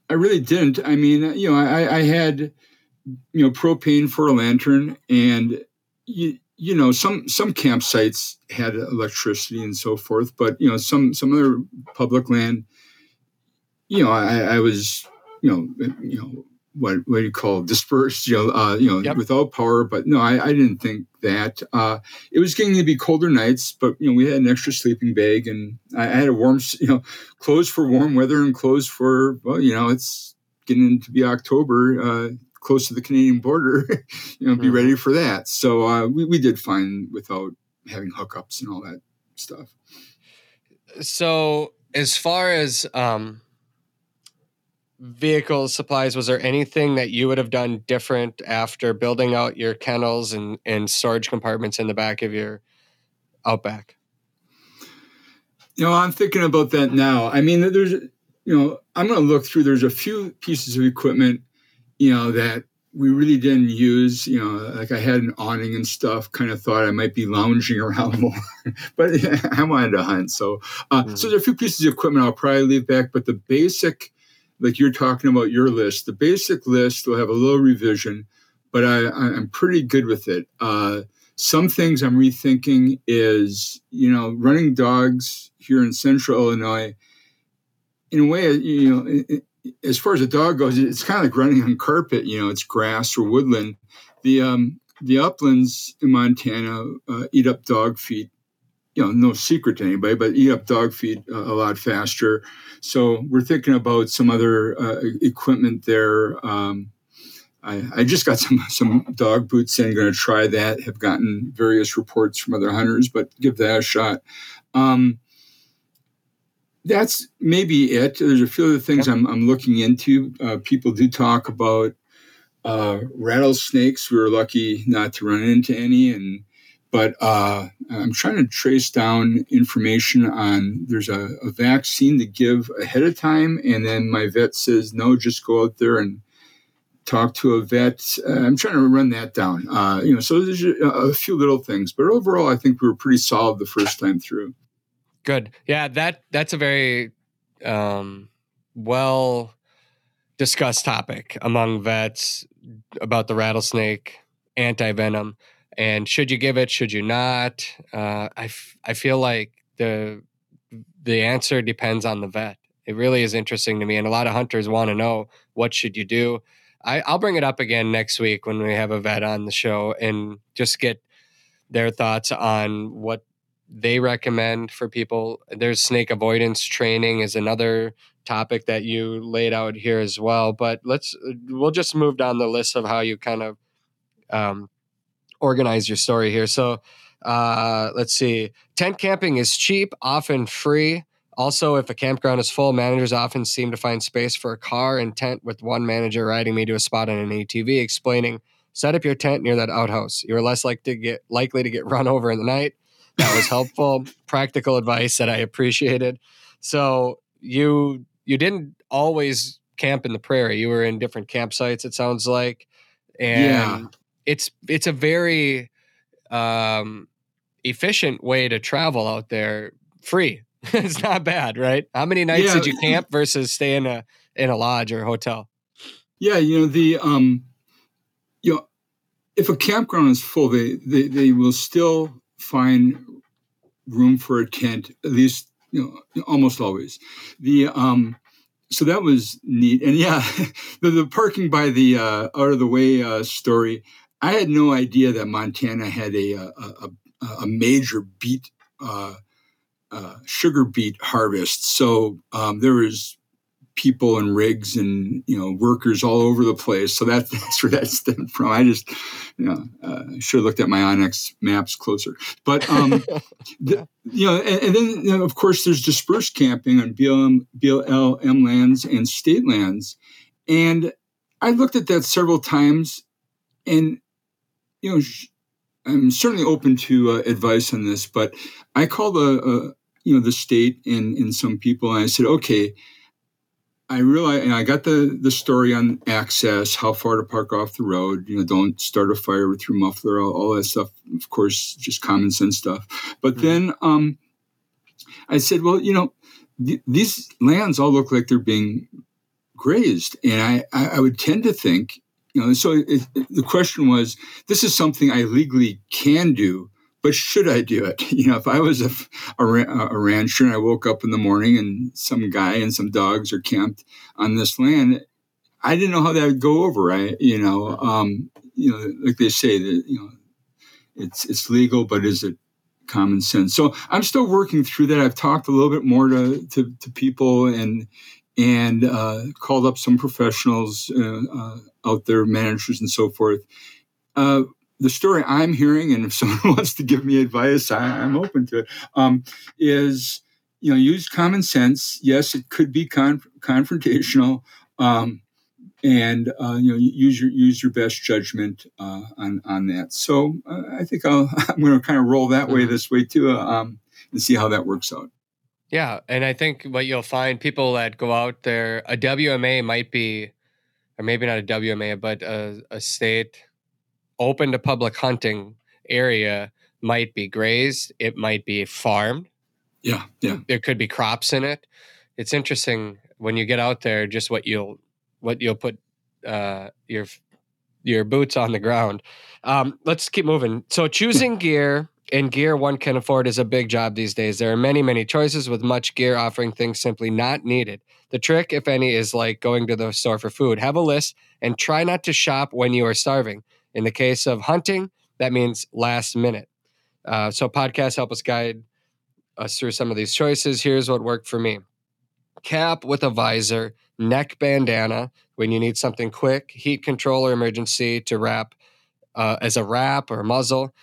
[SPEAKER 3] I really didn't. I mean, you know, I, I had you know propane for a lantern, and you you know some some campsites had electricity and so forth, but you know some some other public land, you know, I, I was you know you know what what do you call dispersed, you know, uh, you know, yep. without power. But no, I, I didn't think that. Uh, it was getting to be colder nights, but you know, we had an extra sleeping bag, and I, I had a warm, [LAUGHS] you know, clothes for warm weather and clothes for well, you know, it's getting to be October, uh, close to the Canadian border. [LAUGHS] you know, be mm-hmm. ready for that. So uh, we we did fine without having hookups and all that stuff.
[SPEAKER 2] So as far as um vehicle supplies, was there anything that you would have done different after building out your kennels and, and storage compartments in the back of your Outback?
[SPEAKER 3] You know, I'm thinking about that now. I mean, there's, you know, I'm going to look through, there's a few pieces of equipment, you know, that we really didn't use, you know, like I had an awning and stuff, kind of thought I might be lounging [LAUGHS] around more, but [LAUGHS] I wanted to hunt. So, uh, mm-hmm. so there's a few pieces of equipment I'll probably leave back, but the basic, like you're talking about your list, the basic list will have a little revision, but I, I'm pretty good with it. Uh, some things I'm rethinking is, you know, running dogs here in central Illinois, in a way, you know, as far as a dog goes, it's kind of like running on carpet, you know, it's grass or woodland. The, um, the uplands in Montana uh, eat up dog feed. You know, no secret to anybody, but eat up dog feed uh, a lot faster. So we're thinking about some other uh, equipment there. Um, I, I, just got some [LAUGHS] some dog boots in. Going to try that. Have gotten various reports from other hunters, but give that a shot. Um, that's maybe it. There's a few other things I'm, I'm looking into. Uh, people do talk about uh, rattlesnakes. We were lucky not to run into any, and but uh, I'm trying to trace down information on. There's a, a, vaccine to give ahead of time, and then my vet says no, just go out there and talk to a vet. Uh, I'm trying to run that down. Uh, you know, so there's a, few little things, but overall, I think we were pretty solid the first time through.
[SPEAKER 2] Good. Yeah, that that's a very um, well discussed topic among vets about the rattlesnake anti venom and should you give it should you not? Uh, I, f- I feel like the the answer depends on the vet. It really is interesting to me and a lot of hunters want to know what should you do? I, i'll bring it up again next week when we have a vet on the show and just get their thoughts on what they recommend for people. There's snake avoidance training is another topic that you laid out here as well. But let's we'll just move down the list of how you kind of um, organize your story here. So uh, let's see. Tent camping is cheap, often free. Also, if a campground is full, managers often seem to find space for a car and tent, with one manager riding me to a spot on an ATV, explaining, "Set up your tent near that outhouse. You're less likely to get likely to get [LAUGHS] run over in the night." That was helpful, [LAUGHS] practical advice that I appreciated. So you you didn't always camp in the prairie. You were in different campsites. It sounds like, and yeah. It's it's a very um, efficient way to travel out there, free. [LAUGHS] it's not bad, right? How many nights yeah. did you camp versus stay in a in a lodge or a hotel?
[SPEAKER 3] Yeah, you know the um, you know, if a campground is full, they they, they will still find room for a tent at least you know, almost always. The um, so that was neat, and yeah, [LAUGHS] the, the parking by the uh, out of the way uh, story. I had no idea that Montana had a a, a, a major beet uh, uh, sugar beet harvest. So um, there was people and rigs and you know workers all over the place. So that, [LAUGHS] that's where that stemmed from. I just you know uh, should have looked at my onX maps closer. But um, [LAUGHS] the, you know, and, and then you know, of course there's dispersed camping on BLM, BLM lands and state lands, and I looked at that several times, and you know. I'm certainly open to uh, advice on this, but I called the you know the state and, and some people, and I said, okay, I realized, and I got the the story on access, how far to park off the road. You know, don't start a fire with your muffler, all, all that stuff. Of course, just common sense stuff. But mm-hmm. then um, I said, well, you know, th- these lands all look like they're being grazed, and I I, I would tend to think, you know, so it, it, the question was, this is something I legally can do but should I do it? [LAUGHS] You know, if I was a, a, a, rancher and I woke up in the morning and some guy and some dogs are camped on this land, I didn't know how that would go over. I, You know, um, you know, like they say that you know, it's it's legal, but is it common sense? So I'm still working through that. I've talked a little bit more to to, to people and and uh, called up some professionals uh, uh, out there, managers and so forth. Uh, the story I'm hearing, and if [LAUGHS] someone wants to give me advice, I, am open to it. Um, is you know use common sense. Yes, it could be con- confrontational, um, and uh, you know use your use your best judgment uh, on on that. So uh, I think i am [LAUGHS] going to kind of roll that way mm-hmm. this way too, uh, um, and see how that works out.
[SPEAKER 2] Yeah, and I think what you'll find people that go out there, a WMA might be, or maybe not a WMA, but a, a state open to public hunting area might be grazed, it might be farmed.
[SPEAKER 3] Yeah, yeah.
[SPEAKER 2] There could be crops in it. It's interesting when you get out there just what you'll what you'll put uh, your your boots on the ground. Um, let's keep moving. So choosing gear and gear one can afford is a big job these days. There are many, many choices with much gear offering things simply not needed. The trick, if any, is like going to the store for food. Have a list and try not to shop when you are starving. In the case of hunting, that means last minute. Uh, so podcasts help us guide us through some of these choices. Here's what worked for me cap with a visor, neck bandana when you need something quick, heat controller emergency to wrap uh, as a wrap or muzzle.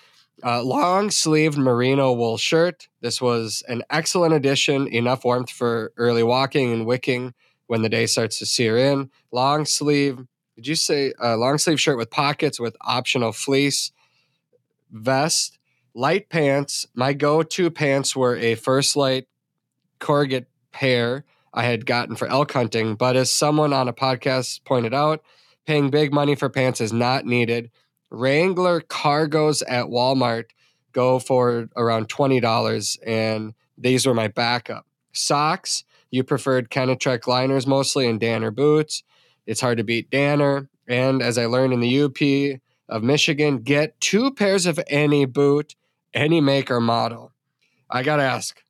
[SPEAKER 2] Uh, long sleeved merino wool shirt. This was an excellent addition, enough warmth for early walking and wicking when the day starts to sear in. Long sleeve, did you say uh, long sleeve shirt with pockets with optional fleece vest? Light pants. My go to pants were a First Lite corrugate pair I had gotten for elk hunting, but as someone on a podcast pointed out, paying big money for pants is not needed. Wrangler cargos at Walmart go for around $20, and these were my backup. Socks, you preferred Kenetrek liners mostly and Danner boots. It's hard to beat Danner. And as I learned in the UP of Michigan, get two pairs of any boot, any make or model. I got to ask.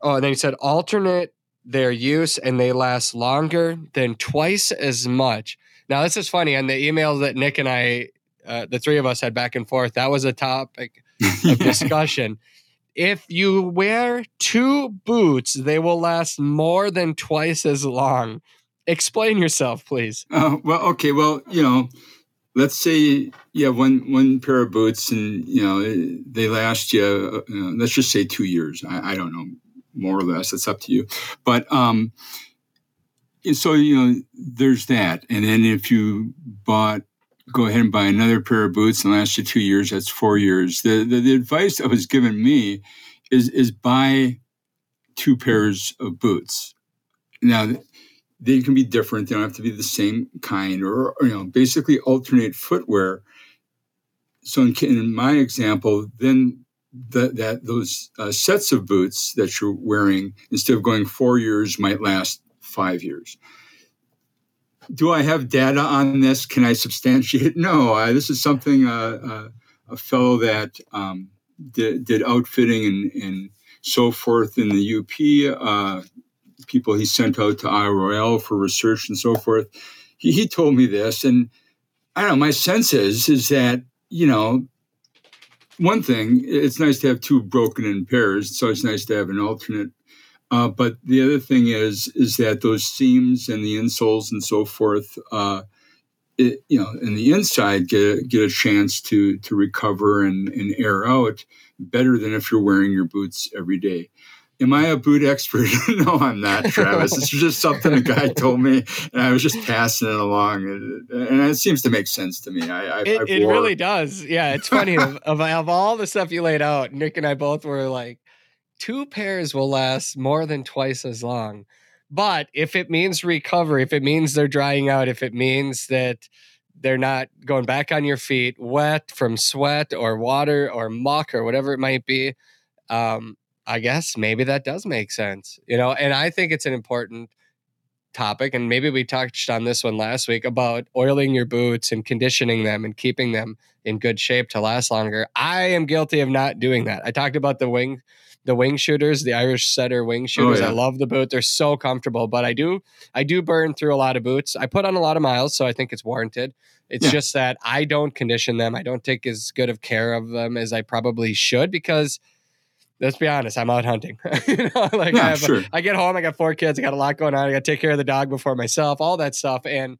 [SPEAKER 2] Oh, and then he said alternate their use and they last longer than twice as much. Now, this is funny. On the email that Nick and I, uh, the three of us had back and forth, that was a topic [LAUGHS] of discussion. If you wear two boots, they will last more than twice as long. Explain yourself, please.
[SPEAKER 3] Uh, well, okay. Well, you know, let's say you have one one pair of boots, and you know they last you. Uh, let's just say two years. I, I don't know more or less. It's up to you. But um, so you know, there's that. And then if you bought, go ahead and buy another pair of boots and last you two years. That's four years. The the, the advice that was given me is is buy two pairs of boots. Now they can be different. They don't have to be the same kind, or, or you know, basically alternate footwear. So in, in my example, then that, that those uh, sets of boots that you're wearing, instead of going four years, might last five years. Do I have data on this? Can I substantiate? [LAUGHS] No, I, this is something uh, uh, a fellow that um, did, did, outfitting and, and, so forth in the UP, uh, people he sent out to Isle for research and so forth. He, he told me this, and I don't know. My sense is is that you know one thing, it's nice to have two broken in pairs, so it's nice to have an alternate. Uh, but the other thing is, is that those seams and the insoles and so forth, uh, it, you know, in the inside get get a chance to to recover and, and air out better than if you're wearing your boots every day. Am I a boot expert? [LAUGHS] no, I'm not, Travis. it's just something a guy told me, and I was just passing it along, and, and it seems to make sense to me. I, I
[SPEAKER 2] it, it really does. Yeah, it's funny. of, of, of all the stuff you laid out, Nick and I both were like, two pairs will last more than twice as long. But if it means recovery, if it means they're drying out, if it means that they're not going back on your feet wet from sweat or water or muck or whatever it might be, um, I guess maybe that does make sense, you know. And I think it's an important topic, and maybe we touched on this one last week about oiling your boots and conditioning them and keeping them in good shape to last longer. I am guilty of not doing that. I talked about the wing, the wing shooters, the Irish setter wing oh, shooters. Oh, yeah. I love the boot; they're so comfortable. But I do, I do burn through a lot of boots. I put on a lot of miles, so I think it's warranted. It's yeah. just that I don't condition them. I don't take as good of care of them as I probably should because let's be honest, I'm out hunting. [LAUGHS] you know, like yeah, I, have, sure. I get home, I got four kids, I got a lot going on. I got to take care of the dog before myself, all that stuff, and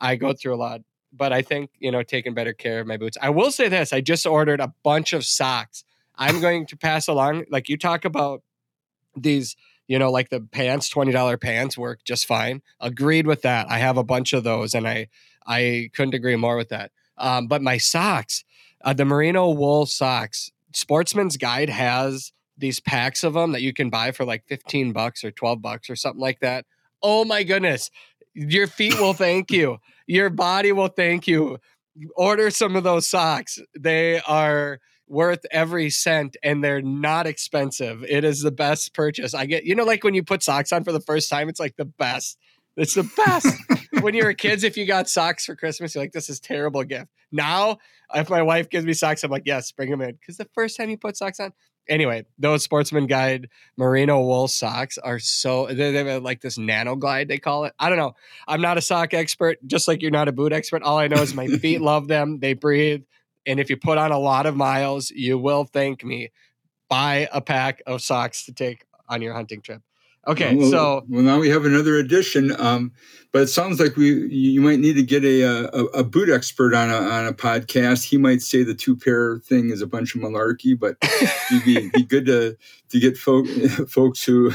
[SPEAKER 2] I go through a lot. But I think you know, taking better care of my boots. I will say this: I just ordered a bunch of socks. I'm going to pass along. Like you talk about these, you know, like the pants, twenty dollar pants work just fine. Agreed with that. I have a bunch of those, and I I couldn't agree more with that. Um, but my socks, uh, the merino wool socks, Sportsman's Guide has these packs of them that you can buy for like 15 bucks or 12 bucks or something like that. Oh my goodness. Your feet will thank you. Your body will thank you. Order some of those socks. They are worth every cent and they're not expensive. It is the best purchase. I get, you know, like when you put socks on for the first time, it's like the best. It's the best. [LAUGHS] when you were kids, if you got socks for Christmas, you're like, this is terrible gift. Now, if my wife gives me socks, I'm like, yes, bring them in. Because the first time you put socks on, anyway, those Sportsman Guide merino wool socks are so they they have like this nano glide they call it. I don't know. I'm not a sock expert, just like you're not a boot expert. All I know is my feet [LAUGHS] love them. They breathe, and if you put on a lot of miles, you will thank me. Buy a pack of socks to take on your hunting trip. Okay,
[SPEAKER 3] well,
[SPEAKER 2] so
[SPEAKER 3] well now we have another edition. Um, but it sounds like we you might need to get a, a, a boot expert on a on a podcast. He might say the two pair thing is a bunch of malarkey, but it'd be, be good to to get folk, [LAUGHS] folks who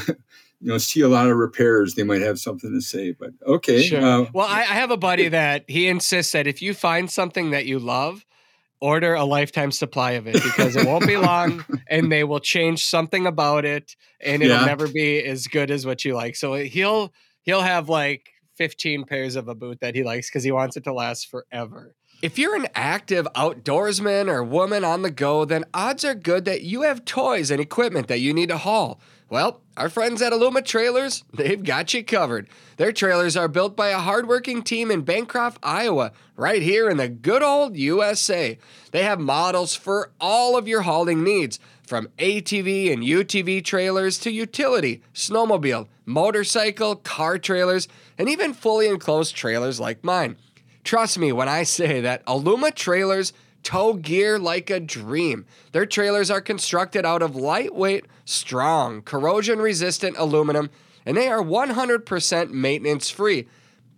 [SPEAKER 3] you know see a lot of repairs. They might have something to say. But okay,
[SPEAKER 2] sure.
[SPEAKER 3] uh,
[SPEAKER 2] well, I, I have a buddy that he insists that if you find something that you love, order a lifetime supply of it because it won't be [LAUGHS] long and they will change something about it and it'll
[SPEAKER 3] Yeah.
[SPEAKER 2] never be as good as what you like. So uh, he'll he'll have like 15 pairs of a boot that he likes because he wants it to last forever. If you're an active outdoorsman or woman on the go, then odds are good that you have toys and equipment that you need to haul. Well, our friends at Aluma Trailers, they've got you covered. Their trailers are built by a hardworking team in Bancroft, Iowa, right here in the good old USA. They have models for all of your hauling needs, from ATV and UTV trailers to utility, snowmobile, motorcycle, car trailers, and even fully enclosed trailers like mine. Trust me when I say that Aluma trailers tow gear like a dream. Their trailers are constructed out of lightweight, strong, corrosion resistant aluminum, and they are 100% maintenance free.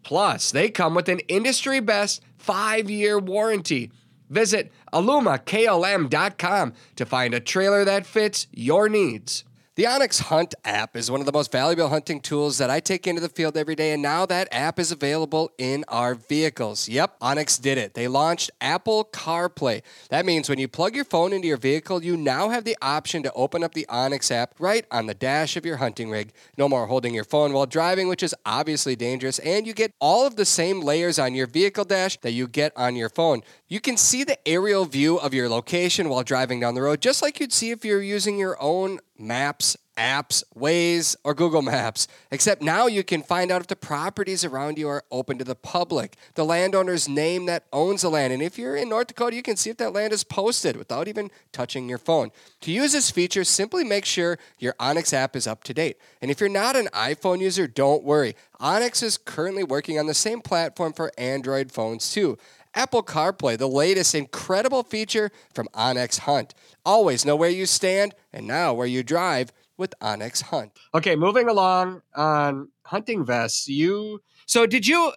[SPEAKER 2] Plus, they come with an industry best five year warranty. Visit alumaklm.com to find a trailer that fits your needs. The onX Hunt app is one of the most valuable hunting tools that I take into the field every day, and now that app is available in our vehicles. Yep, onX did it. They launched Apple CarPlay. That means when you plug your phone into your vehicle, you now have the option to open up the onX app right on the dash of your hunting rig. No more holding your phone while driving, which is obviously dangerous, and you get all of the same layers on your vehicle dash that you get on your phone. You can see the aerial view of your location while driving down the road, just like you'd see if you're using your own maps, apps, Waze, or Google Maps. Except now you can find out if the properties around you are open to the public, the landowner's name that owns the land. And if you're in North Dakota, you can see if that land is posted without even touching your phone. To use this feature, simply make sure your onX app is up to date. And if you're not an iPhone user, don't worry. onX is currently working on the same platform for Android phones too. Apple CarPlay, the latest incredible feature from onX Hunt. Always know where you stand and now where you drive with onX Hunt. Okay, moving along on hunting vests. You so did you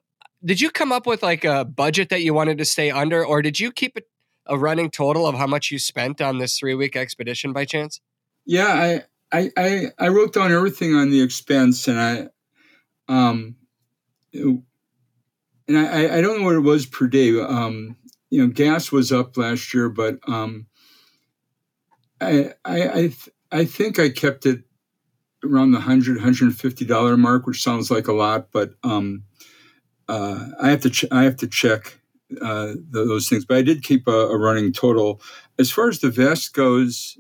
[SPEAKER 2] did you come up with like a budget that you wanted to stay under, or did you keep it a running total of how much you spent on this three week expedition by chance?
[SPEAKER 3] Yeah, I, I I I wrote down everything on the expense, and I, um, it- and I I- don't know what it was per day. Um, you know, gas was up last year, but um, I I I, th- I think I kept it around the 100 150 dollar mark, which sounds like a lot, but um, uh, I have to ch- I have to check uh, th- those things. But I did keep a, a running total. As far as the vest goes,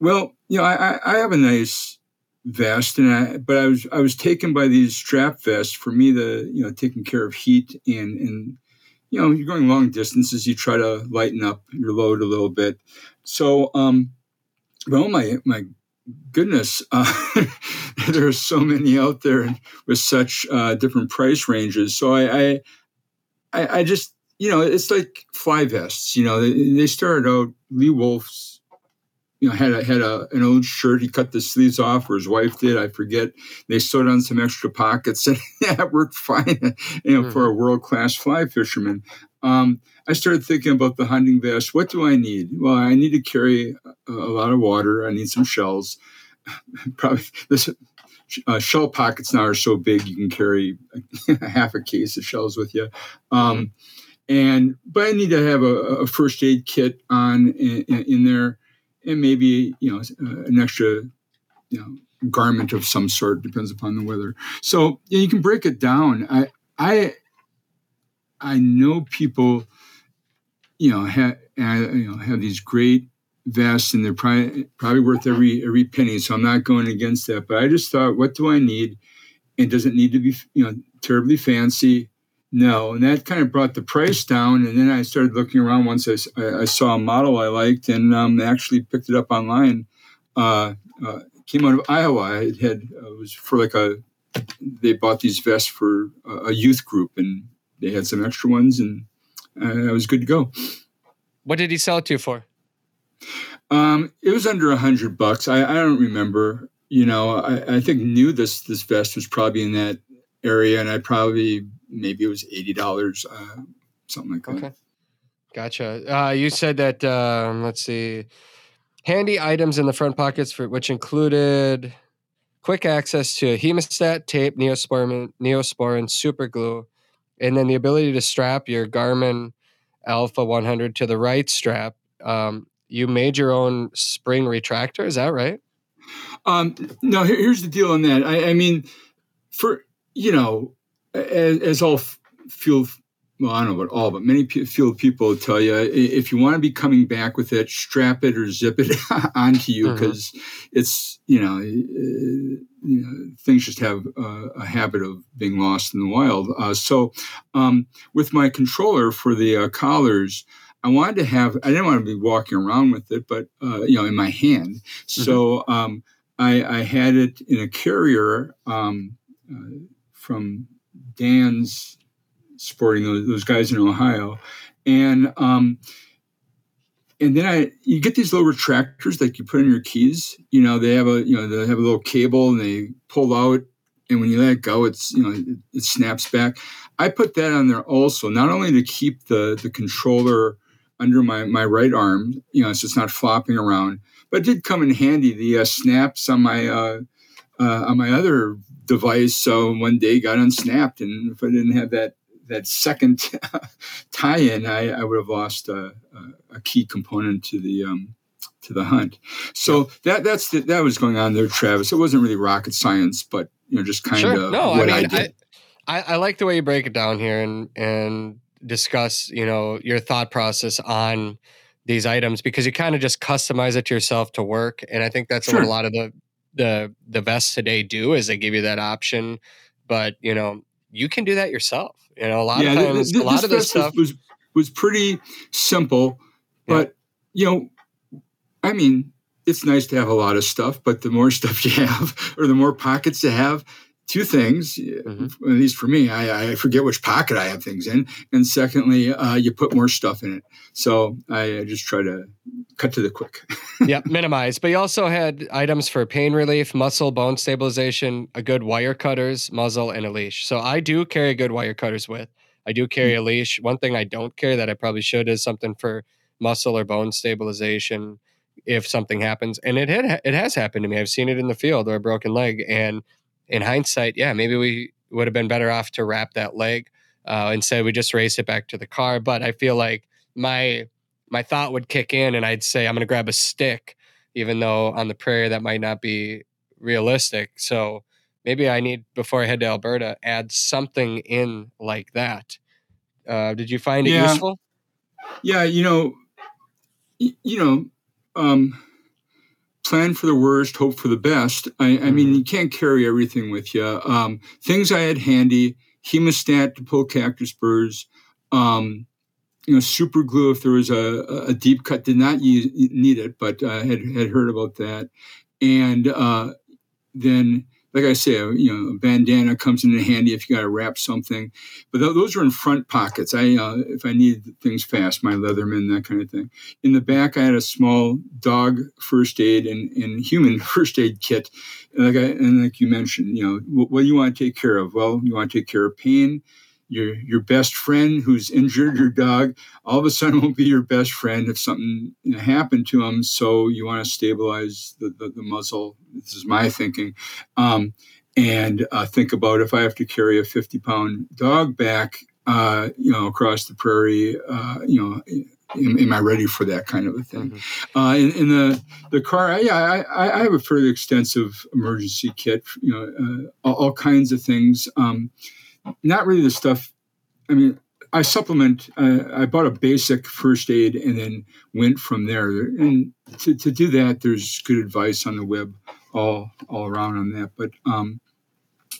[SPEAKER 3] well, you know, I, I have a nice vest, and I but I was I was taken by these strap vests for me the you know taking care of heat and and you know you're going long distances, you try to lighten up your load a little bit. So, um, well, my my goodness, uh, [LAUGHS] there are so many out there with such uh, different price ranges. So I, I I I just you know it's like fly vests. You know they, they started out Lee Wulff's you know, had a had a an old shirt. He cut the sleeves off, or his wife did. I forget. They sewed on some extra pockets, and yeah, it worked fine. You know, for a world class fly fisherman. Um, I started thinking about the hunting vest. What do I need? Well, I need to carry a, a lot of water. I need some shells. [LAUGHS] Probably this. Uh, shell pockets now are so big you can carry [LAUGHS] half a case of shells with you. Um, and but I need to have a, a first aid kit on in, in there and maybe you know uh, an extra you know garment of some sort depends upon the weather. So yeah, you can break it down. I i i know people you know have you know have these great vests and they're probably probably worth every every penny so i'm not going against that. But i just thought what do i need? And does it need to be you know terribly fancy no, and that kind of brought the price down. And then I started looking around once I, I saw a model I liked and um, actually picked it up online uh, uh, came out of Iowa. It had it was for like a they bought these vests for a youth group, and they had some extra ones, and I was good to go.
[SPEAKER 2] What did he sell it to you for?
[SPEAKER 3] Um, it was under a hundred bucks. I, I don't remember. You know, I, I think knew this this vest was probably in that area, and I probably maybe it was eighty dollars, uh, something like that. Okay,
[SPEAKER 2] gotcha. Uh, you said that. Um, let's see, handy items in the front pockets for which included quick access to hemostat, tape, neosporin, neosporin, super glue, and then the ability to strap your Garmin Alpha 100 to the right strap. Um, you made your own spring retractor, is that right?
[SPEAKER 3] Um, no, here, here's the deal on that. I, I mean, for you know, as, as all fuel well, I don't know about all, but many field people tell you if you want to be coming back with it, strap it or zip it [LAUGHS] onto you because mm-hmm. it's you know, uh, you know, things just have uh, a habit of being lost in the wild. Uh, so um, with my controller for the uh, collars. I wanted to have. I didn't want to be walking around with it, but uh, you know, in my hand. Mm-hmm. So um, I, I, had it in a carrier um, uh, from Dan's supporting those, those guys in Ohio. And um, and then I you get these little retractors that you put in your keys. You know, they have a you know they have a little cable and they pull out, and when you let it go, it's you know it, it snaps back. I put that on there also, not only to keep the the controller under my my right arm, you know, so it's not flopping around, but it did come in handy. The uh, snaps on my uh, uh, on my other device, so one day got unsnapped, and if I didn't have that that second [LAUGHS] tie-in, I, I, would have lost a, a, a, key component to the um, to the hunt. So that that's the, that was going on there, Travis. It wasn't really rocket science, but you know, just kind sure. of no, what I, mean, I did.
[SPEAKER 2] I, I like the way you break it down here and and discuss you know your thought process on these items because you kind of just customize it to yourself to work and i think that's sure. what a lot of the the the vests today do is they give you that option but you know you can do that yourself you know, a lot yeah, of times, a lot of this stuff
[SPEAKER 3] was, was pretty simple, but yeah. you know, I mean, it's nice to have a lot of stuff, but the more [LAUGHS] stuff you have, or the more pockets you have, two things, mm-hmm. at least for me, I, I, forget which pocket I have things in. And secondly, uh, you put more stuff in it. So I, I just try to cut to the quick. [LAUGHS]
[SPEAKER 2] yeah, minimize. But you also had items for pain relief, muscle, bone stabilization, a good wire cutters, muzzle, and a leash. So I do carry good wire cutters with. I do carry mm-hmm. a leash. One thing I don't carry that I probably should is something for muscle or bone stabilization if something happens. And it had, it has happened to me. I've seen it in the field or a broken leg and in hindsight, yeah, maybe we would have been better off to wrap that leg. Uh, instead, we just race it back to the car. But I feel like my my thought would kick in, and I'd say I'm going to grab a stick, even though on the prairie that might not be realistic. So maybe I need before I head to Alberta add something in like that. Uh, did you find it yeah. useful?
[SPEAKER 3] Yeah, you know, you know, um, plan for the worst, hope for the best. I, I mean, mm-hmm. you can't carry everything with you. Um, things I had handy: hemostat to pull cactus burrs. Um, you know, super glue if there was a, a deep cut. Did not use, need it, but I uh, had had heard about that. And uh, then like I say, you know, a bandana comes in handy if you got to wrap something. But th- those are in front pockets. I uh, if I need things fast, my Leatherman, that kind of thing. In the back, I had a small dog first aid and, and human [LAUGHS] first aid kit. And like I, and like you mentioned, you know, what, what do you want to take care of? Well, you want to take care of pain your your best friend who's injured your dog all of a sudden won't be your best friend if something happened to him so you want to stabilize the, the, the muzzle this is my thinking um, and uh, think about if i have to carry a 50 pound dog back uh, you know across the prairie uh, you know Am, am, I ready for that kind of a thing? Mm-hmm. Uh, in, in, the the car, yeah, I, I, have a fairly extensive emergency kit. You know, uh, all, all, kinds of things. Um, not really the stuff. I mean, I supplement. Uh, I bought a basic first aid and then went from there. And to, to do that, there's good advice on the web all all around on that. But um,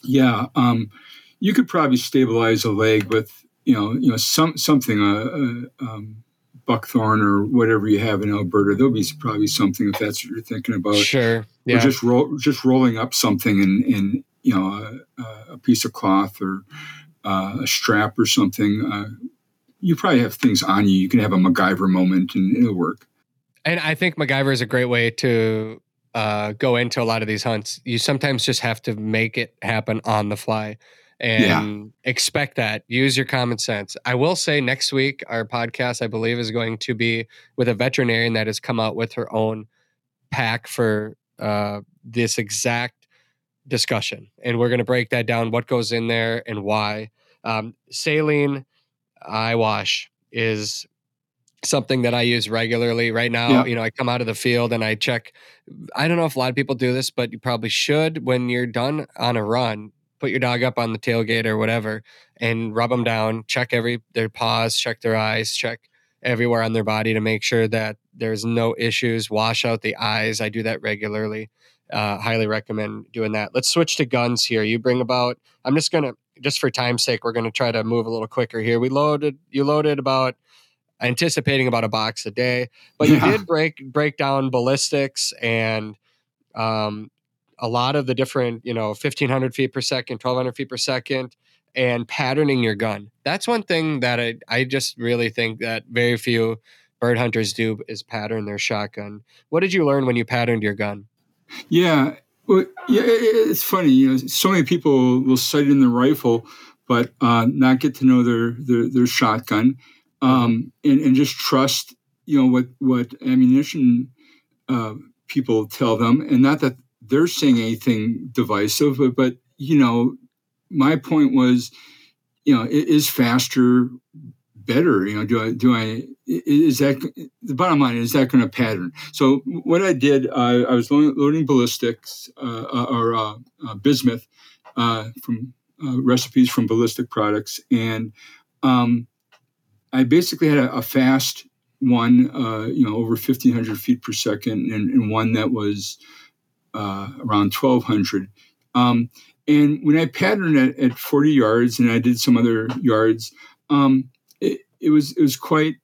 [SPEAKER 3] yeah, um, you could probably stabilize a leg with you know you know some something a, uh, um, buckthorn or whatever you have in Alberta. There'll be probably something if that's what you're thinking about.
[SPEAKER 2] Sure. Yeah.
[SPEAKER 3] Or just roll, just rolling up something and in you know a, a piece of cloth or uh, a strap or something. Uh, you probably have things on you. You can have a MacGyver moment and it'll work.
[SPEAKER 2] And I think MacGyver is a great way to uh, go into a lot of these hunts. You sometimes just have to make it happen on the fly and yeah. expect that. Use your common sense. I will say next week, our podcast, I believe, is going to be with a veterinarian that has come out with her own pack for uh, this exact discussion. And we're going to break that down what goes in there and why. Um, saline eye wash is something that I use regularly right now. Yeah. You know, I come out of the field and I check. I don't know if a lot of people do this, but you probably should when you're done on a run put your dog up on the tailgate or whatever and rub them down, check every their paws, check their eyes, check everywhere on their body to make sure that there's no issues. Wash out the eyes. I do that regularly. Uh, highly recommend doing that. Let's switch to guns here. You bring about. I'm just gonna just for time's sake, we're gonna try to move a little quicker here. We loaded. You loaded about anticipating about a box a day, but yeah. you did break break down ballistics and um, a lot of the different, you know, 1500 feet per second, 1200 feet per second, and patterning your gun. That's one thing that I, I just really think that very few bird hunters do is pattern their shotgun. What did you learn when you patterned your gun?
[SPEAKER 3] Yeah, well, yeah, it's funny. You know, so many people will sight in the rifle, but uh, not get to know their their, their shotgun, um, and, and just trust. You know what what ammunition uh, people tell them, and not that they're saying anything divisive, but, but you know, my point was, you know, is faster better? You know, do I do I is that the bottom line is that going to pattern? So what I did, uh, I was loading, loading ballistics uh, uh or uh, uh, bismuth uh, from recipes from ballistic products, and um, I basically had a, a fast one, you know, over 1500 feet per second, and, and one that was uh, around 1200. Um, and when I patterned it at 40 yards and I did some other yards, um, it, was it was quite.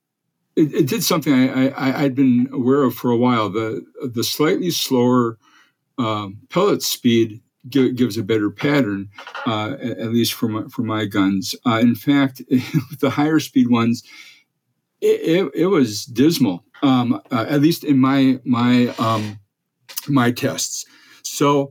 [SPEAKER 3] It, it did something I, I, had been aware of for a while. The the slightly slower um, pellet speed gives a better pattern, uh, at least for my, for my guns. Uh, in fact, [LAUGHS] the higher speed ones, it, it, it was dismal. Um, uh, at least in my my um, my tests. So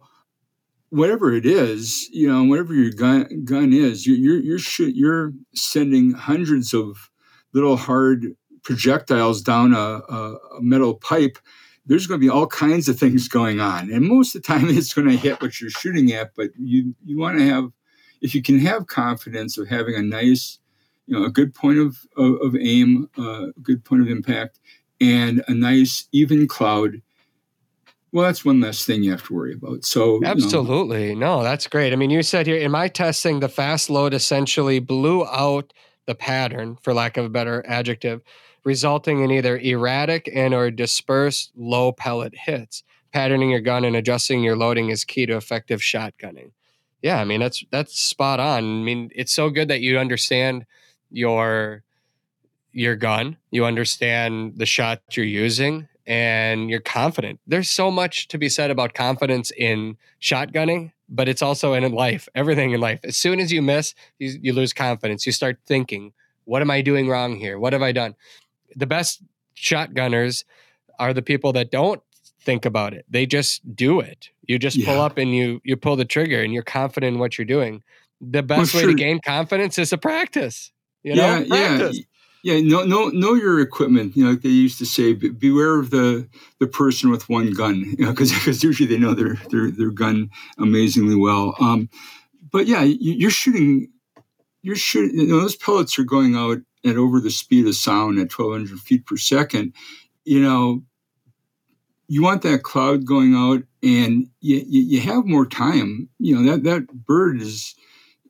[SPEAKER 3] whatever it is, you know, whatever your gun gun is, you're you're you're, sh- you're sending hundreds of little hard projectiles down a, a, metal pipe. There's going to be all kinds of things going on, and most of the time [LAUGHS] it's going to hit what you're shooting at. But you you want to have, if you can have confidence of having a nice, you know, a good point of of, of aim, uh, a good point of impact, and a nice even cloud well, that's one less thing you have to worry about. So
[SPEAKER 2] absolutely, you know. no, that's great. I mean, you said here in my testing, the fast load essentially blew out the pattern, for lack of a better adjective, resulting in either erratic and or dispersed low pellet hits. Patterning your gun and adjusting your loading is key to effective shotgunning. Yeah, I mean that's that's spot on. I mean, it's so good that you understand your your gun, you understand the shot you're using, and you're confident. There's so much to be said about confidence in shotgunning, but it's also in life, everything in life. As soon as you miss, you, you lose confidence. You start thinking, what am I doing wrong here? What have I done? The best shotgunners are the people that don't think about it. They just do it. You just yeah. pull up and you you pull the trigger and you're confident in what you're doing. The best well, way to gain confidence is to practice. You know,
[SPEAKER 3] yeah, practice. yeah. Yeah, know, know, know your equipment. You know, like they used to say, beware of the the person with one gun. [LAUGHS] You know, because usually they know their their their gun amazingly well. Um, but yeah, you, are shooting. You're shooting. You know, those pellets are going out at over the speed of sound at 1,200 feet per second. You know, you want that cloud going out, and you, you, you have more time. You know that that bird is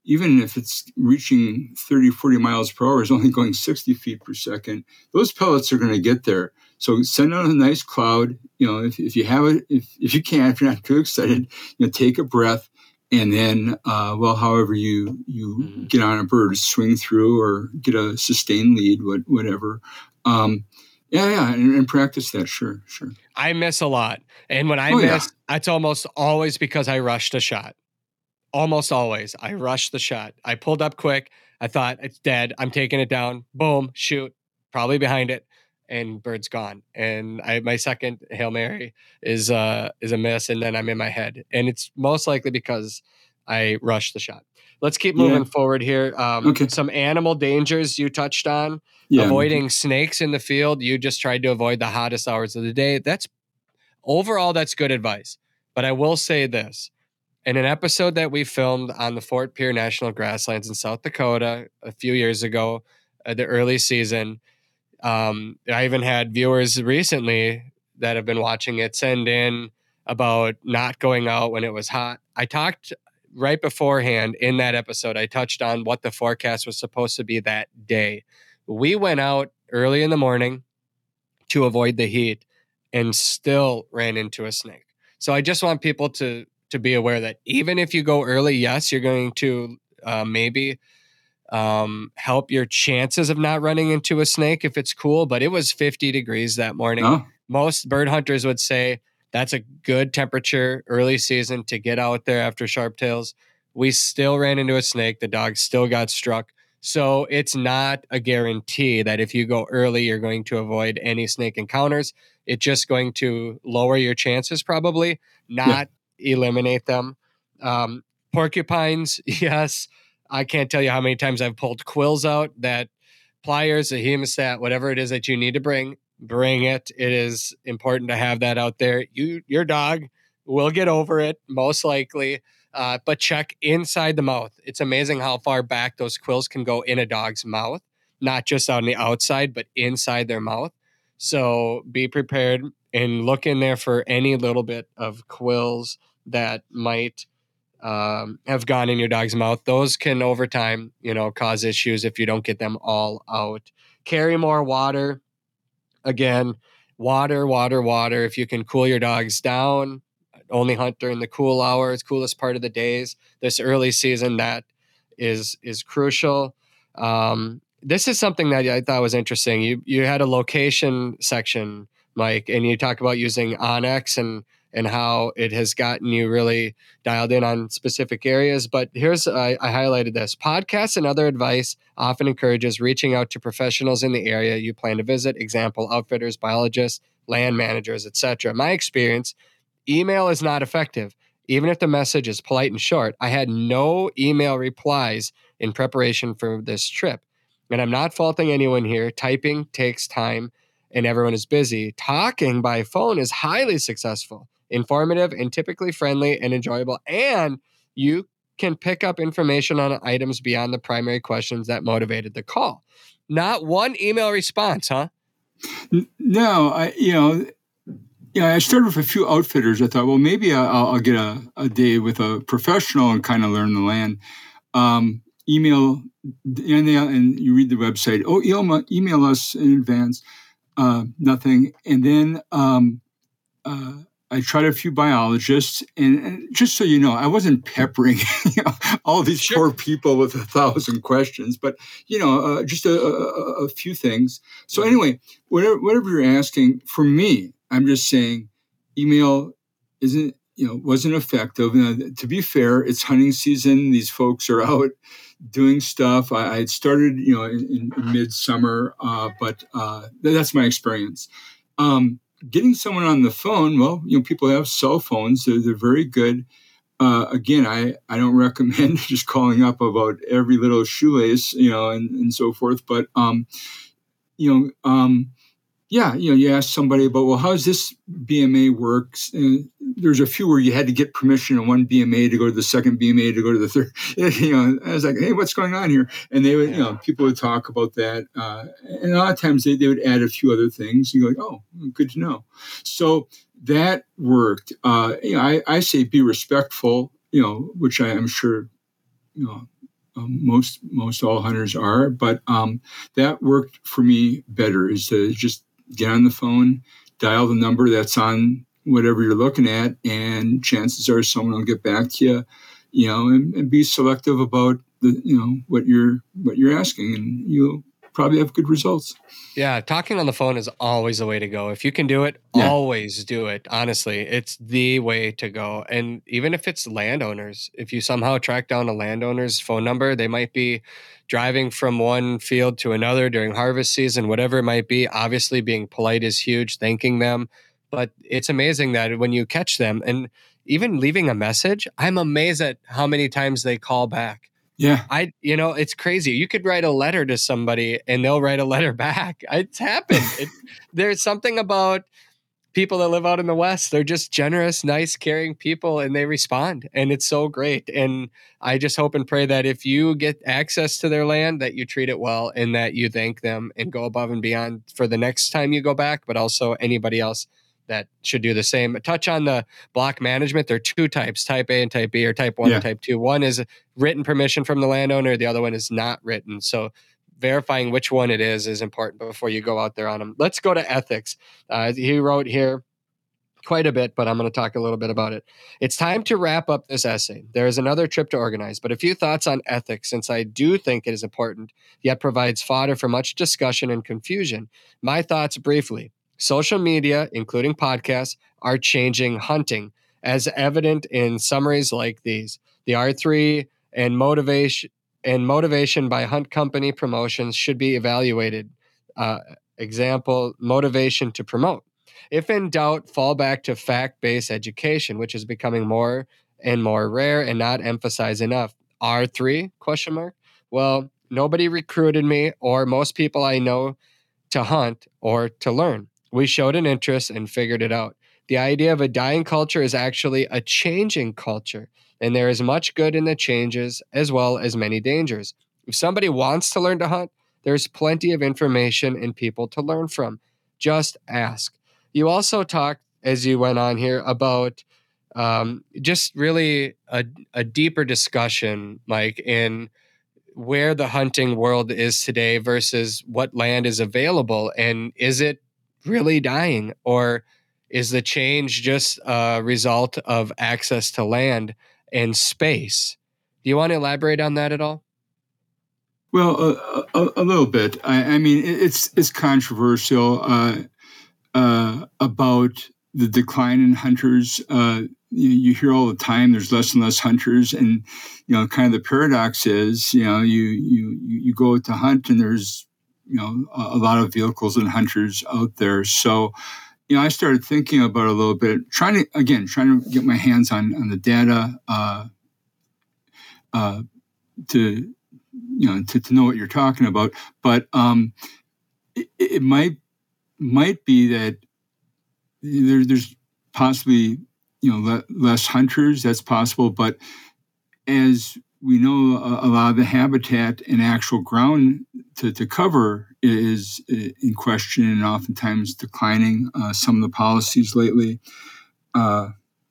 [SPEAKER 3] even if it's reaching 30, 40 miles per hour, is only going 60 feet per second, those pellets are going to get there. So send out a nice cloud. You know, if, if you have it, if, if you can, if you're not too excited, you know, take a breath and then, uh, well, however you you mm-hmm. get on a bird, swing through or get a sustained lead, whatever. um, yeah, yeah, and, and, practice that. Sure, sure.
[SPEAKER 2] I miss a lot, and when I oh, miss, yeah. it's almost always because I rushed a shot. Almost always, I rushed the shot. I pulled up quick. I thought it's dead. I'm taking it down. Boom, shoot, probably behind it, and bird's gone. And I my second hail mary is uh is a miss, and then I'm in my head, and it's most likely because I rushed the shot. Let's keep moving yeah. forward here. Um, okay. Some animal dangers you touched on. Yeah. Avoiding snakes in the field. You just tried to avoid the hottest hours of the day. That's overall, that's good advice. But I will say this in an episode that we filmed on the Fort Pierre National Grasslands in South Dakota a few years ago, uh, the early season, um, I even had viewers recently that have been watching it send in about not going out when it was hot. I talked right beforehand in that episode, I touched on what the forecast was supposed to be that day. We went out early in the morning to avoid the heat and still ran into a snake. So I just want people to to be aware that even if you go early, yes, you're going to uh, maybe um, help your chances of not running into a snake if it's cool. But it was 50 degrees that morning. Huh? Most bird hunters would say that's a good temperature early season to get out there after sharp tails. We still ran into a snake. The dog still got struck. So it's not a guarantee that if you go early, you're going to avoid any snake encounters. It's just going to lower your chances, probably, not yeah. Eliminate them. Um, porcupines, [LAUGHS] yes. I can't tell you how many times I've pulled quills out that pliers, a hemostat, whatever it is that you need to bring, bring it. It is important to have that out there. You, your dog will get over it most likely, uh, but check inside the mouth. It's amazing how far back those quills can go in a dog's mouth, not just on the outside, but inside their mouth. So be prepared and look in there for any little bit of quills that might um, have gone in your dog's mouth. Those can over time, you know, cause issues if you don't get them all out. Carry more water again, water, water, water. If you can cool your dogs down, only hunt during the cool hours, coolest part of the days. This early season, that is is crucial. Um, this is something that I thought was interesting. You you had a location section, Mike, and you talk about using onX and and how it has gotten you really dialed in on specific areas. But here's, I, I, highlighted this podcasts and other advice often encourages reaching out to professionals in the area you plan to visit, example, outfitters, biologists, land managers, etc. My experience, email is not effective. Even if the message is polite and short, I had no email replies in preparation for this trip. And I'm not faulting anyone here. Typing takes time and everyone is busy. Talking by phone is highly successful informative and typically friendly and enjoyable. And you can pick up information on items beyond the primary questions that motivated the call. Not one email response, huh?
[SPEAKER 3] No, I you know, yeah, I started with a few outfitters. I thought, well, maybe I'll, I'll get a, a, day with a professional and kind of learn the land. Um, email and, they, and you read the website. Oh, email, email us in advance. Uh, nothing, and then um, uh, I tried a few biologists, and, and, just so you know, I wasn't peppering [LAUGHS] you know, all these sure. poor people with a thousand questions, but you know, uh, just a, a, a, few things. So anyway, whatever, whatever you're asking, for me, I'm just saying, email isn't you know wasn't effective. Now, to be fair, it's hunting season; these folks are [LAUGHS] out doing stuff. I, I had started you know in, in midsummer, uh, but uh, that's my experience. Um, getting someone on the phone, well, you know, people have cell phones, they're, they're very good. Uh, again, I, I don't [LAUGHS] recommend just calling up about every little shoelace, you know, and, and so forth. But, um, you know, um, yeah, you know, you ask somebody about, well, how does this BMA work? And there's a few where you had to get permission on one BMA to go to the second BMA to go to the third. [LAUGHS] You know, I was like, hey, what's going on here? And they would, you know, people would talk about that. Uh, and a lot of times they, they would add a few other things. You go, like, oh, good to know. So that worked. Uh, you know, I, I say be respectful, you know, which I am sure, you know, um, most most all hunters are, but um, that worked for me better. Is to just get on the phone, dial the number that's on whatever you're looking at, and chances are someone will get back to you, you know, and, and be selective about the, you know, what you're what you're asking, and you'll probably have good results.
[SPEAKER 2] Yeah, talking on the phone is always the way to go. If you can do it,
[SPEAKER 3] Yeah.
[SPEAKER 2] always do it. Honestly, it's the way to go. And even if it's landowners, if you somehow track down a landowner's phone number, they might be driving from one field to another during harvest season, whatever it might be. Obviously, being polite is huge, thanking them. But it's amazing that when you catch them and even leaving a message, I'm amazed at how many times they call back.
[SPEAKER 3] Yeah.
[SPEAKER 2] I, you know, it's crazy. You could write a letter to somebody and they'll write a letter [LAUGHS] back. It's happened. it, there's something about people that live out in the West. They're just generous, nice, caring people and they respond. And it's so great. And I just hope and pray that if you get access to their land, that you treat it well and that you thank them and go above and beyond for the next time you go back, but also anybody else that should do the same. Touch on the block management. There are two types, type A and type B, or type one
[SPEAKER 3] Yeah.
[SPEAKER 2] and type two. One is written permission from the landowner, the other one is not written. So verifying which one it is is important before you go out there on them. Let's go to ethics. Uh, he wrote here quite a bit, but I'm going to talk a little bit about it. It's time to wrap up this essay. There is another trip to organize, but a few thoughts on ethics, since I do think it is important, yet provides fodder for much discussion and confusion. My thoughts briefly. Social media, including podcasts, are changing hunting, as evident in summaries like these. The R3 and motivation and motivation by hunt company promotions should be evaluated. Uh, example: motivation to promote. If in doubt, fall back to fact-based education, which is becoming more and more rare and not emphasized enough. R3 question mark. Well, nobody recruited me or most people I know to hunt or to learn. We showed an interest and figured it out. The idea of a dying culture is actually a changing culture, and there is much good in the changes as well as many dangers. If somebody wants to learn to hunt, there's plenty of information and people to learn from. Just ask. You also talked, as you went on here, about um, just really a, a deeper discussion, Mike, in where the hunting world is today versus what land is available. And is it really dying? Or is the change just a result of access to land and space? Do you want to elaborate on that at all?
[SPEAKER 3] Well, a, a, little bit. I, I mean, it- it's it's controversial uh, uh, about the decline in hunters. Uh, you, you hear all the time there's less and less hunters, and you know, kind of the paradox is, you know, you you you go to hunt and there's you know a, a lot of vehicles and hunters out there. So, you know, I started thinking about a little bit, trying to again trying to get my hands on on the data uh, uh, to you know to, to know what you're talking about but um it, it might might be that there, there's possibly you know le- less hunters that's possible but as we know a, a lot of the habitat and actual ground to, to cover is in question and oftentimes declining uh, some of the policies lately uh,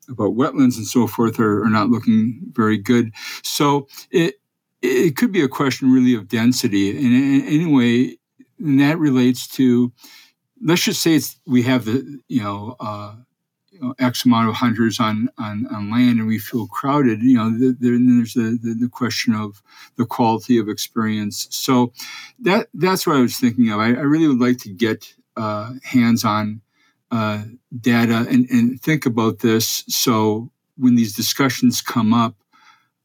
[SPEAKER 3] about wetlands and so forth are, are not looking very good so it it could be a question really of density. And anyway, and that relates to, let's just say it's we have the you know, uh, know X amount of hunters on, on, on land and we feel crowded. You know, the, the, there's the, the, the question of the quality of experience. So that that's what I was thinking of. I, I really would like to get uh, hands on uh, data and, and think about this. So when these discussions come up,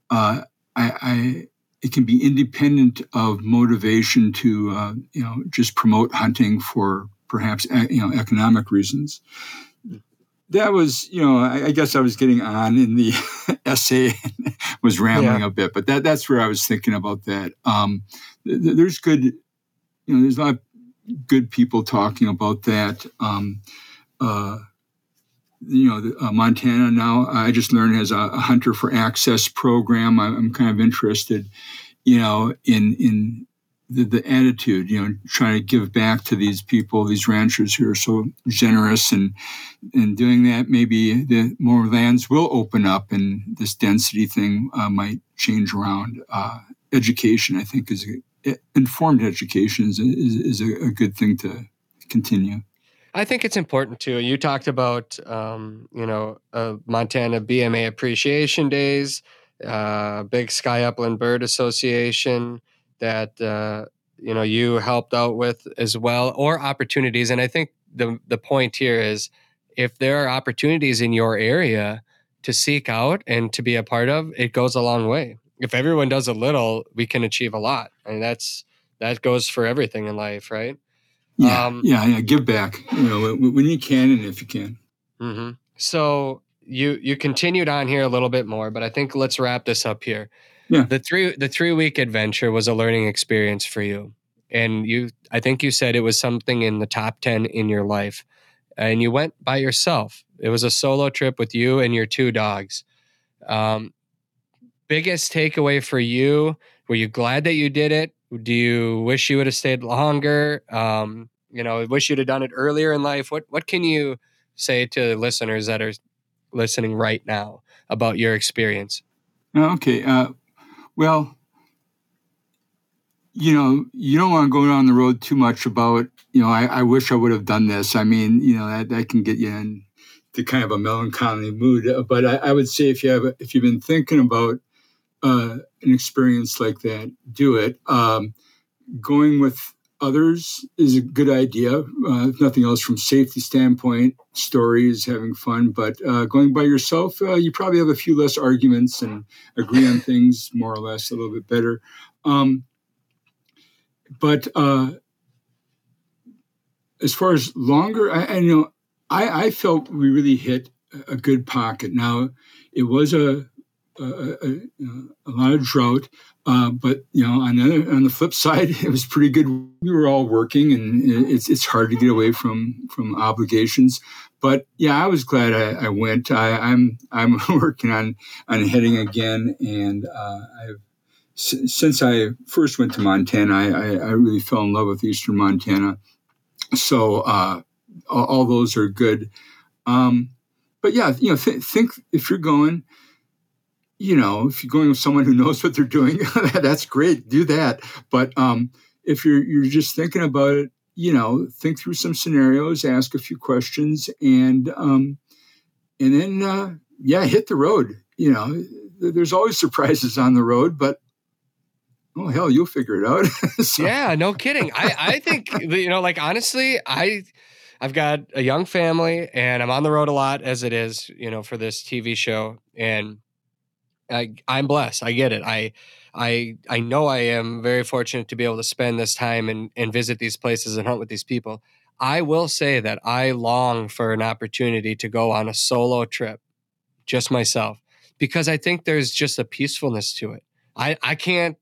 [SPEAKER 3] uh, I, I it can be independent of motivation to uh, you know just promote hunting for perhaps e- you know economic reasons. That was you know I, I guess I was getting on in the [LAUGHS] essay was rambling a bit, but that that's where I was thinking about that. Um, th- th- there's good you know there's a lot of good people talking about that. Um, uh, you know, the, uh, Montana now, I just learned has a, a Hunter for Access program. I, I'm kind of interested, you know, in in the, the attitude, you know, trying to give back to these people, these ranchers who are so generous, and and doing that, maybe the more lands will open up, and this density thing uh, might change around. Uh, education, I think, is a, informed education is, is, is a, a good thing to continue.
[SPEAKER 2] I think it's important too. You talked about, um, you know, uh, Montana BMA Appreciation Days, uh, Big Sky Upland Bird Association. That uh, you know you helped out with as well or opportunities and i think the the point here is if there are opportunities in your area to seek out and to be a part of it goes a long way. If everyone does a little we can achieve a lot I and mean, that's that goes for everything in life right?
[SPEAKER 3] Yeah um, yeah yeah give back you know when you can and if you can.
[SPEAKER 2] Mm-hmm. so you you continued on here a little bit more but i think let's wrap this up here
[SPEAKER 3] yeah.
[SPEAKER 2] The three the three week adventure was a learning experience for you. And you I think you said it was something in the top 10 in your life. And you went by yourself. It was a solo trip with you and your two dogs. Um, biggest takeaway for you? Were you glad that you did it? Do you wish you would have stayed longer? Um, you know, wish you'd have done it earlier in life. What what can you say to listeners that are listening right now about your experience?
[SPEAKER 3] Okay. Uh, well, you know, you don't want to go down the road too much about, you know, I, I wish I would have done this. I mean, you know, that, that can get you in to kind of a melancholy mood. But I, I would say if you have, if you've been thinking about uh, an experience like that, do it. Um, going with others is a good idea. Uh, if nothing else, from safety standpoint, stories, having fun. But uh, going by yourself, uh, you probably have a few less arguments and agree on things more or less a little bit better. Um, but uh, as far as longer, I, I know I, I, felt we really hit a good pocket. Now it was a a, a, a lot of drought. Uh, but you know, on the on the flip [LAUGHS] side, it was pretty good. We were all working, and it's it's hard to get away from from obligations. But yeah, I was glad I, I went. I, am I'm, I'm [LAUGHS] working on on heading again, and uh, I've since I first went to Montana, I, I, I, really fell in love with Eastern Montana. So uh, all, all, those are good. Um, but yeah, you know, th- think if you're going you know, if you're going with someone who knows what they're doing, [LAUGHS] that's great. Do that. But um, if you're you're just thinking about it, you know, think through some scenarios, ask a few questions, and um, and then uh, yeah, hit the road. You know, there's always surprises on the road, but oh hell, you'll figure it out. [LAUGHS]
[SPEAKER 2] so. Yeah, no kidding. I I think [LAUGHS] you know, like honestly, I. I've got a young family and I'm on the road a lot as it is, you know, for this TV show. And I, I'm blessed. I get it. I, I, I know I am very fortunate to be able to spend this time and, and visit these places and hunt with these people. I will say that I long for an opportunity to go on a solo trip, just myself, because I think there's just a peacefulness to it. I, I can't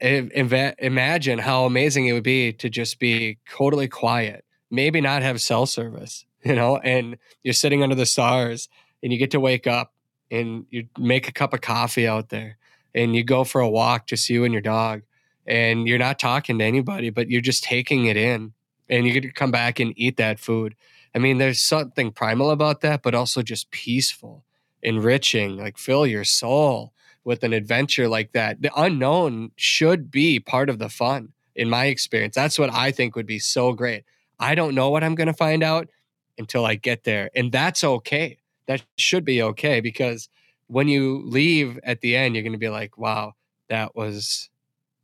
[SPEAKER 2] Im- imagine how amazing it would be to just be totally quiet, maybe not have cell service, [LAUGHS] you know, and you're sitting under the stars and you get to wake up and you make a cup of coffee out there and you go for a walk, just you and your dog, and you're not talking to anybody, but you're just taking it in and you get to come back and eat that food. I mean, there's something primal about that, but also just peaceful, enriching, like fill your soul with an adventure like that. The unknown should be part of the fun, in my experience. That's what I think would be so great. I don't know what I'm going to find out until I get there, and that's okay that should be okay because when you leave at the end, you're going to be like, wow, that was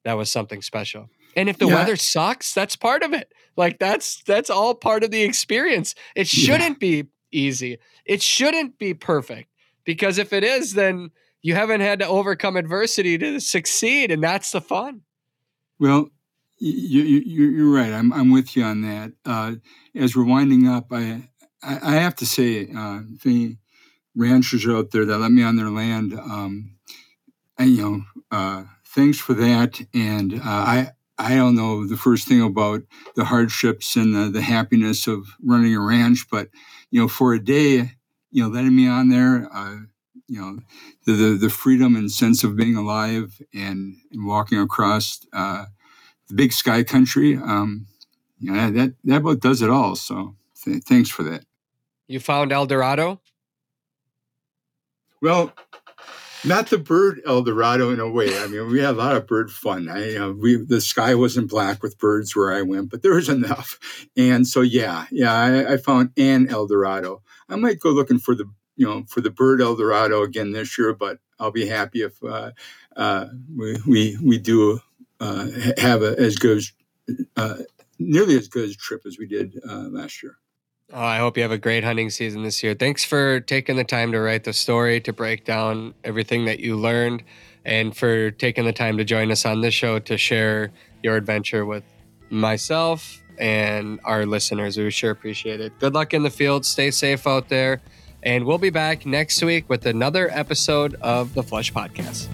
[SPEAKER 2] that was something special. And if the yeah. weather sucks, that's part of it. Like that's that's all part of the experience. It shouldn't yeah. be easy. It shouldn't be perfect because if it is, then you haven't had to overcome adversity to succeed, and that's the fun.
[SPEAKER 3] Well, you, you, you're right. I'm, I'm with you on that. Uh, as we're winding up, I I, I have to say, uh, the ranchers out there that let me on their land, um, you know, uh, thanks for that. And uh, I, I don't know the first thing about the hardships and the, the happiness of running a ranch, but you know, for a day, you know, letting me on there, uh, you know, the, the, the freedom and sense of being alive and, and walking across uh, the big sky country, um, you know, that that about does it all. So th- thanks for that.
[SPEAKER 2] You found El Dorado?
[SPEAKER 3] Well, not the bird El Dorado in a way. I mean, we had a lot of bird fun. I, know, we the sky wasn't black with birds where I went, but there was enough. And so, yeah, yeah, I, I found an El Dorado. I might go looking for the you know for the bird El Dorado again this year, but I'll be happy if uh, uh, we, we we do uh, have a, as good as uh, nearly as good trip as we did uh, last year.
[SPEAKER 2] Oh, I hope you have a great hunting season this year. Thanks for taking the time to write the story, to break down everything that you learned, and for taking the time to join us on this show to share your adventure with myself and our listeners. We sure appreciate it. Good luck in the field. Stay safe out there. And we'll be back next week with another episode of the Flush Podcast.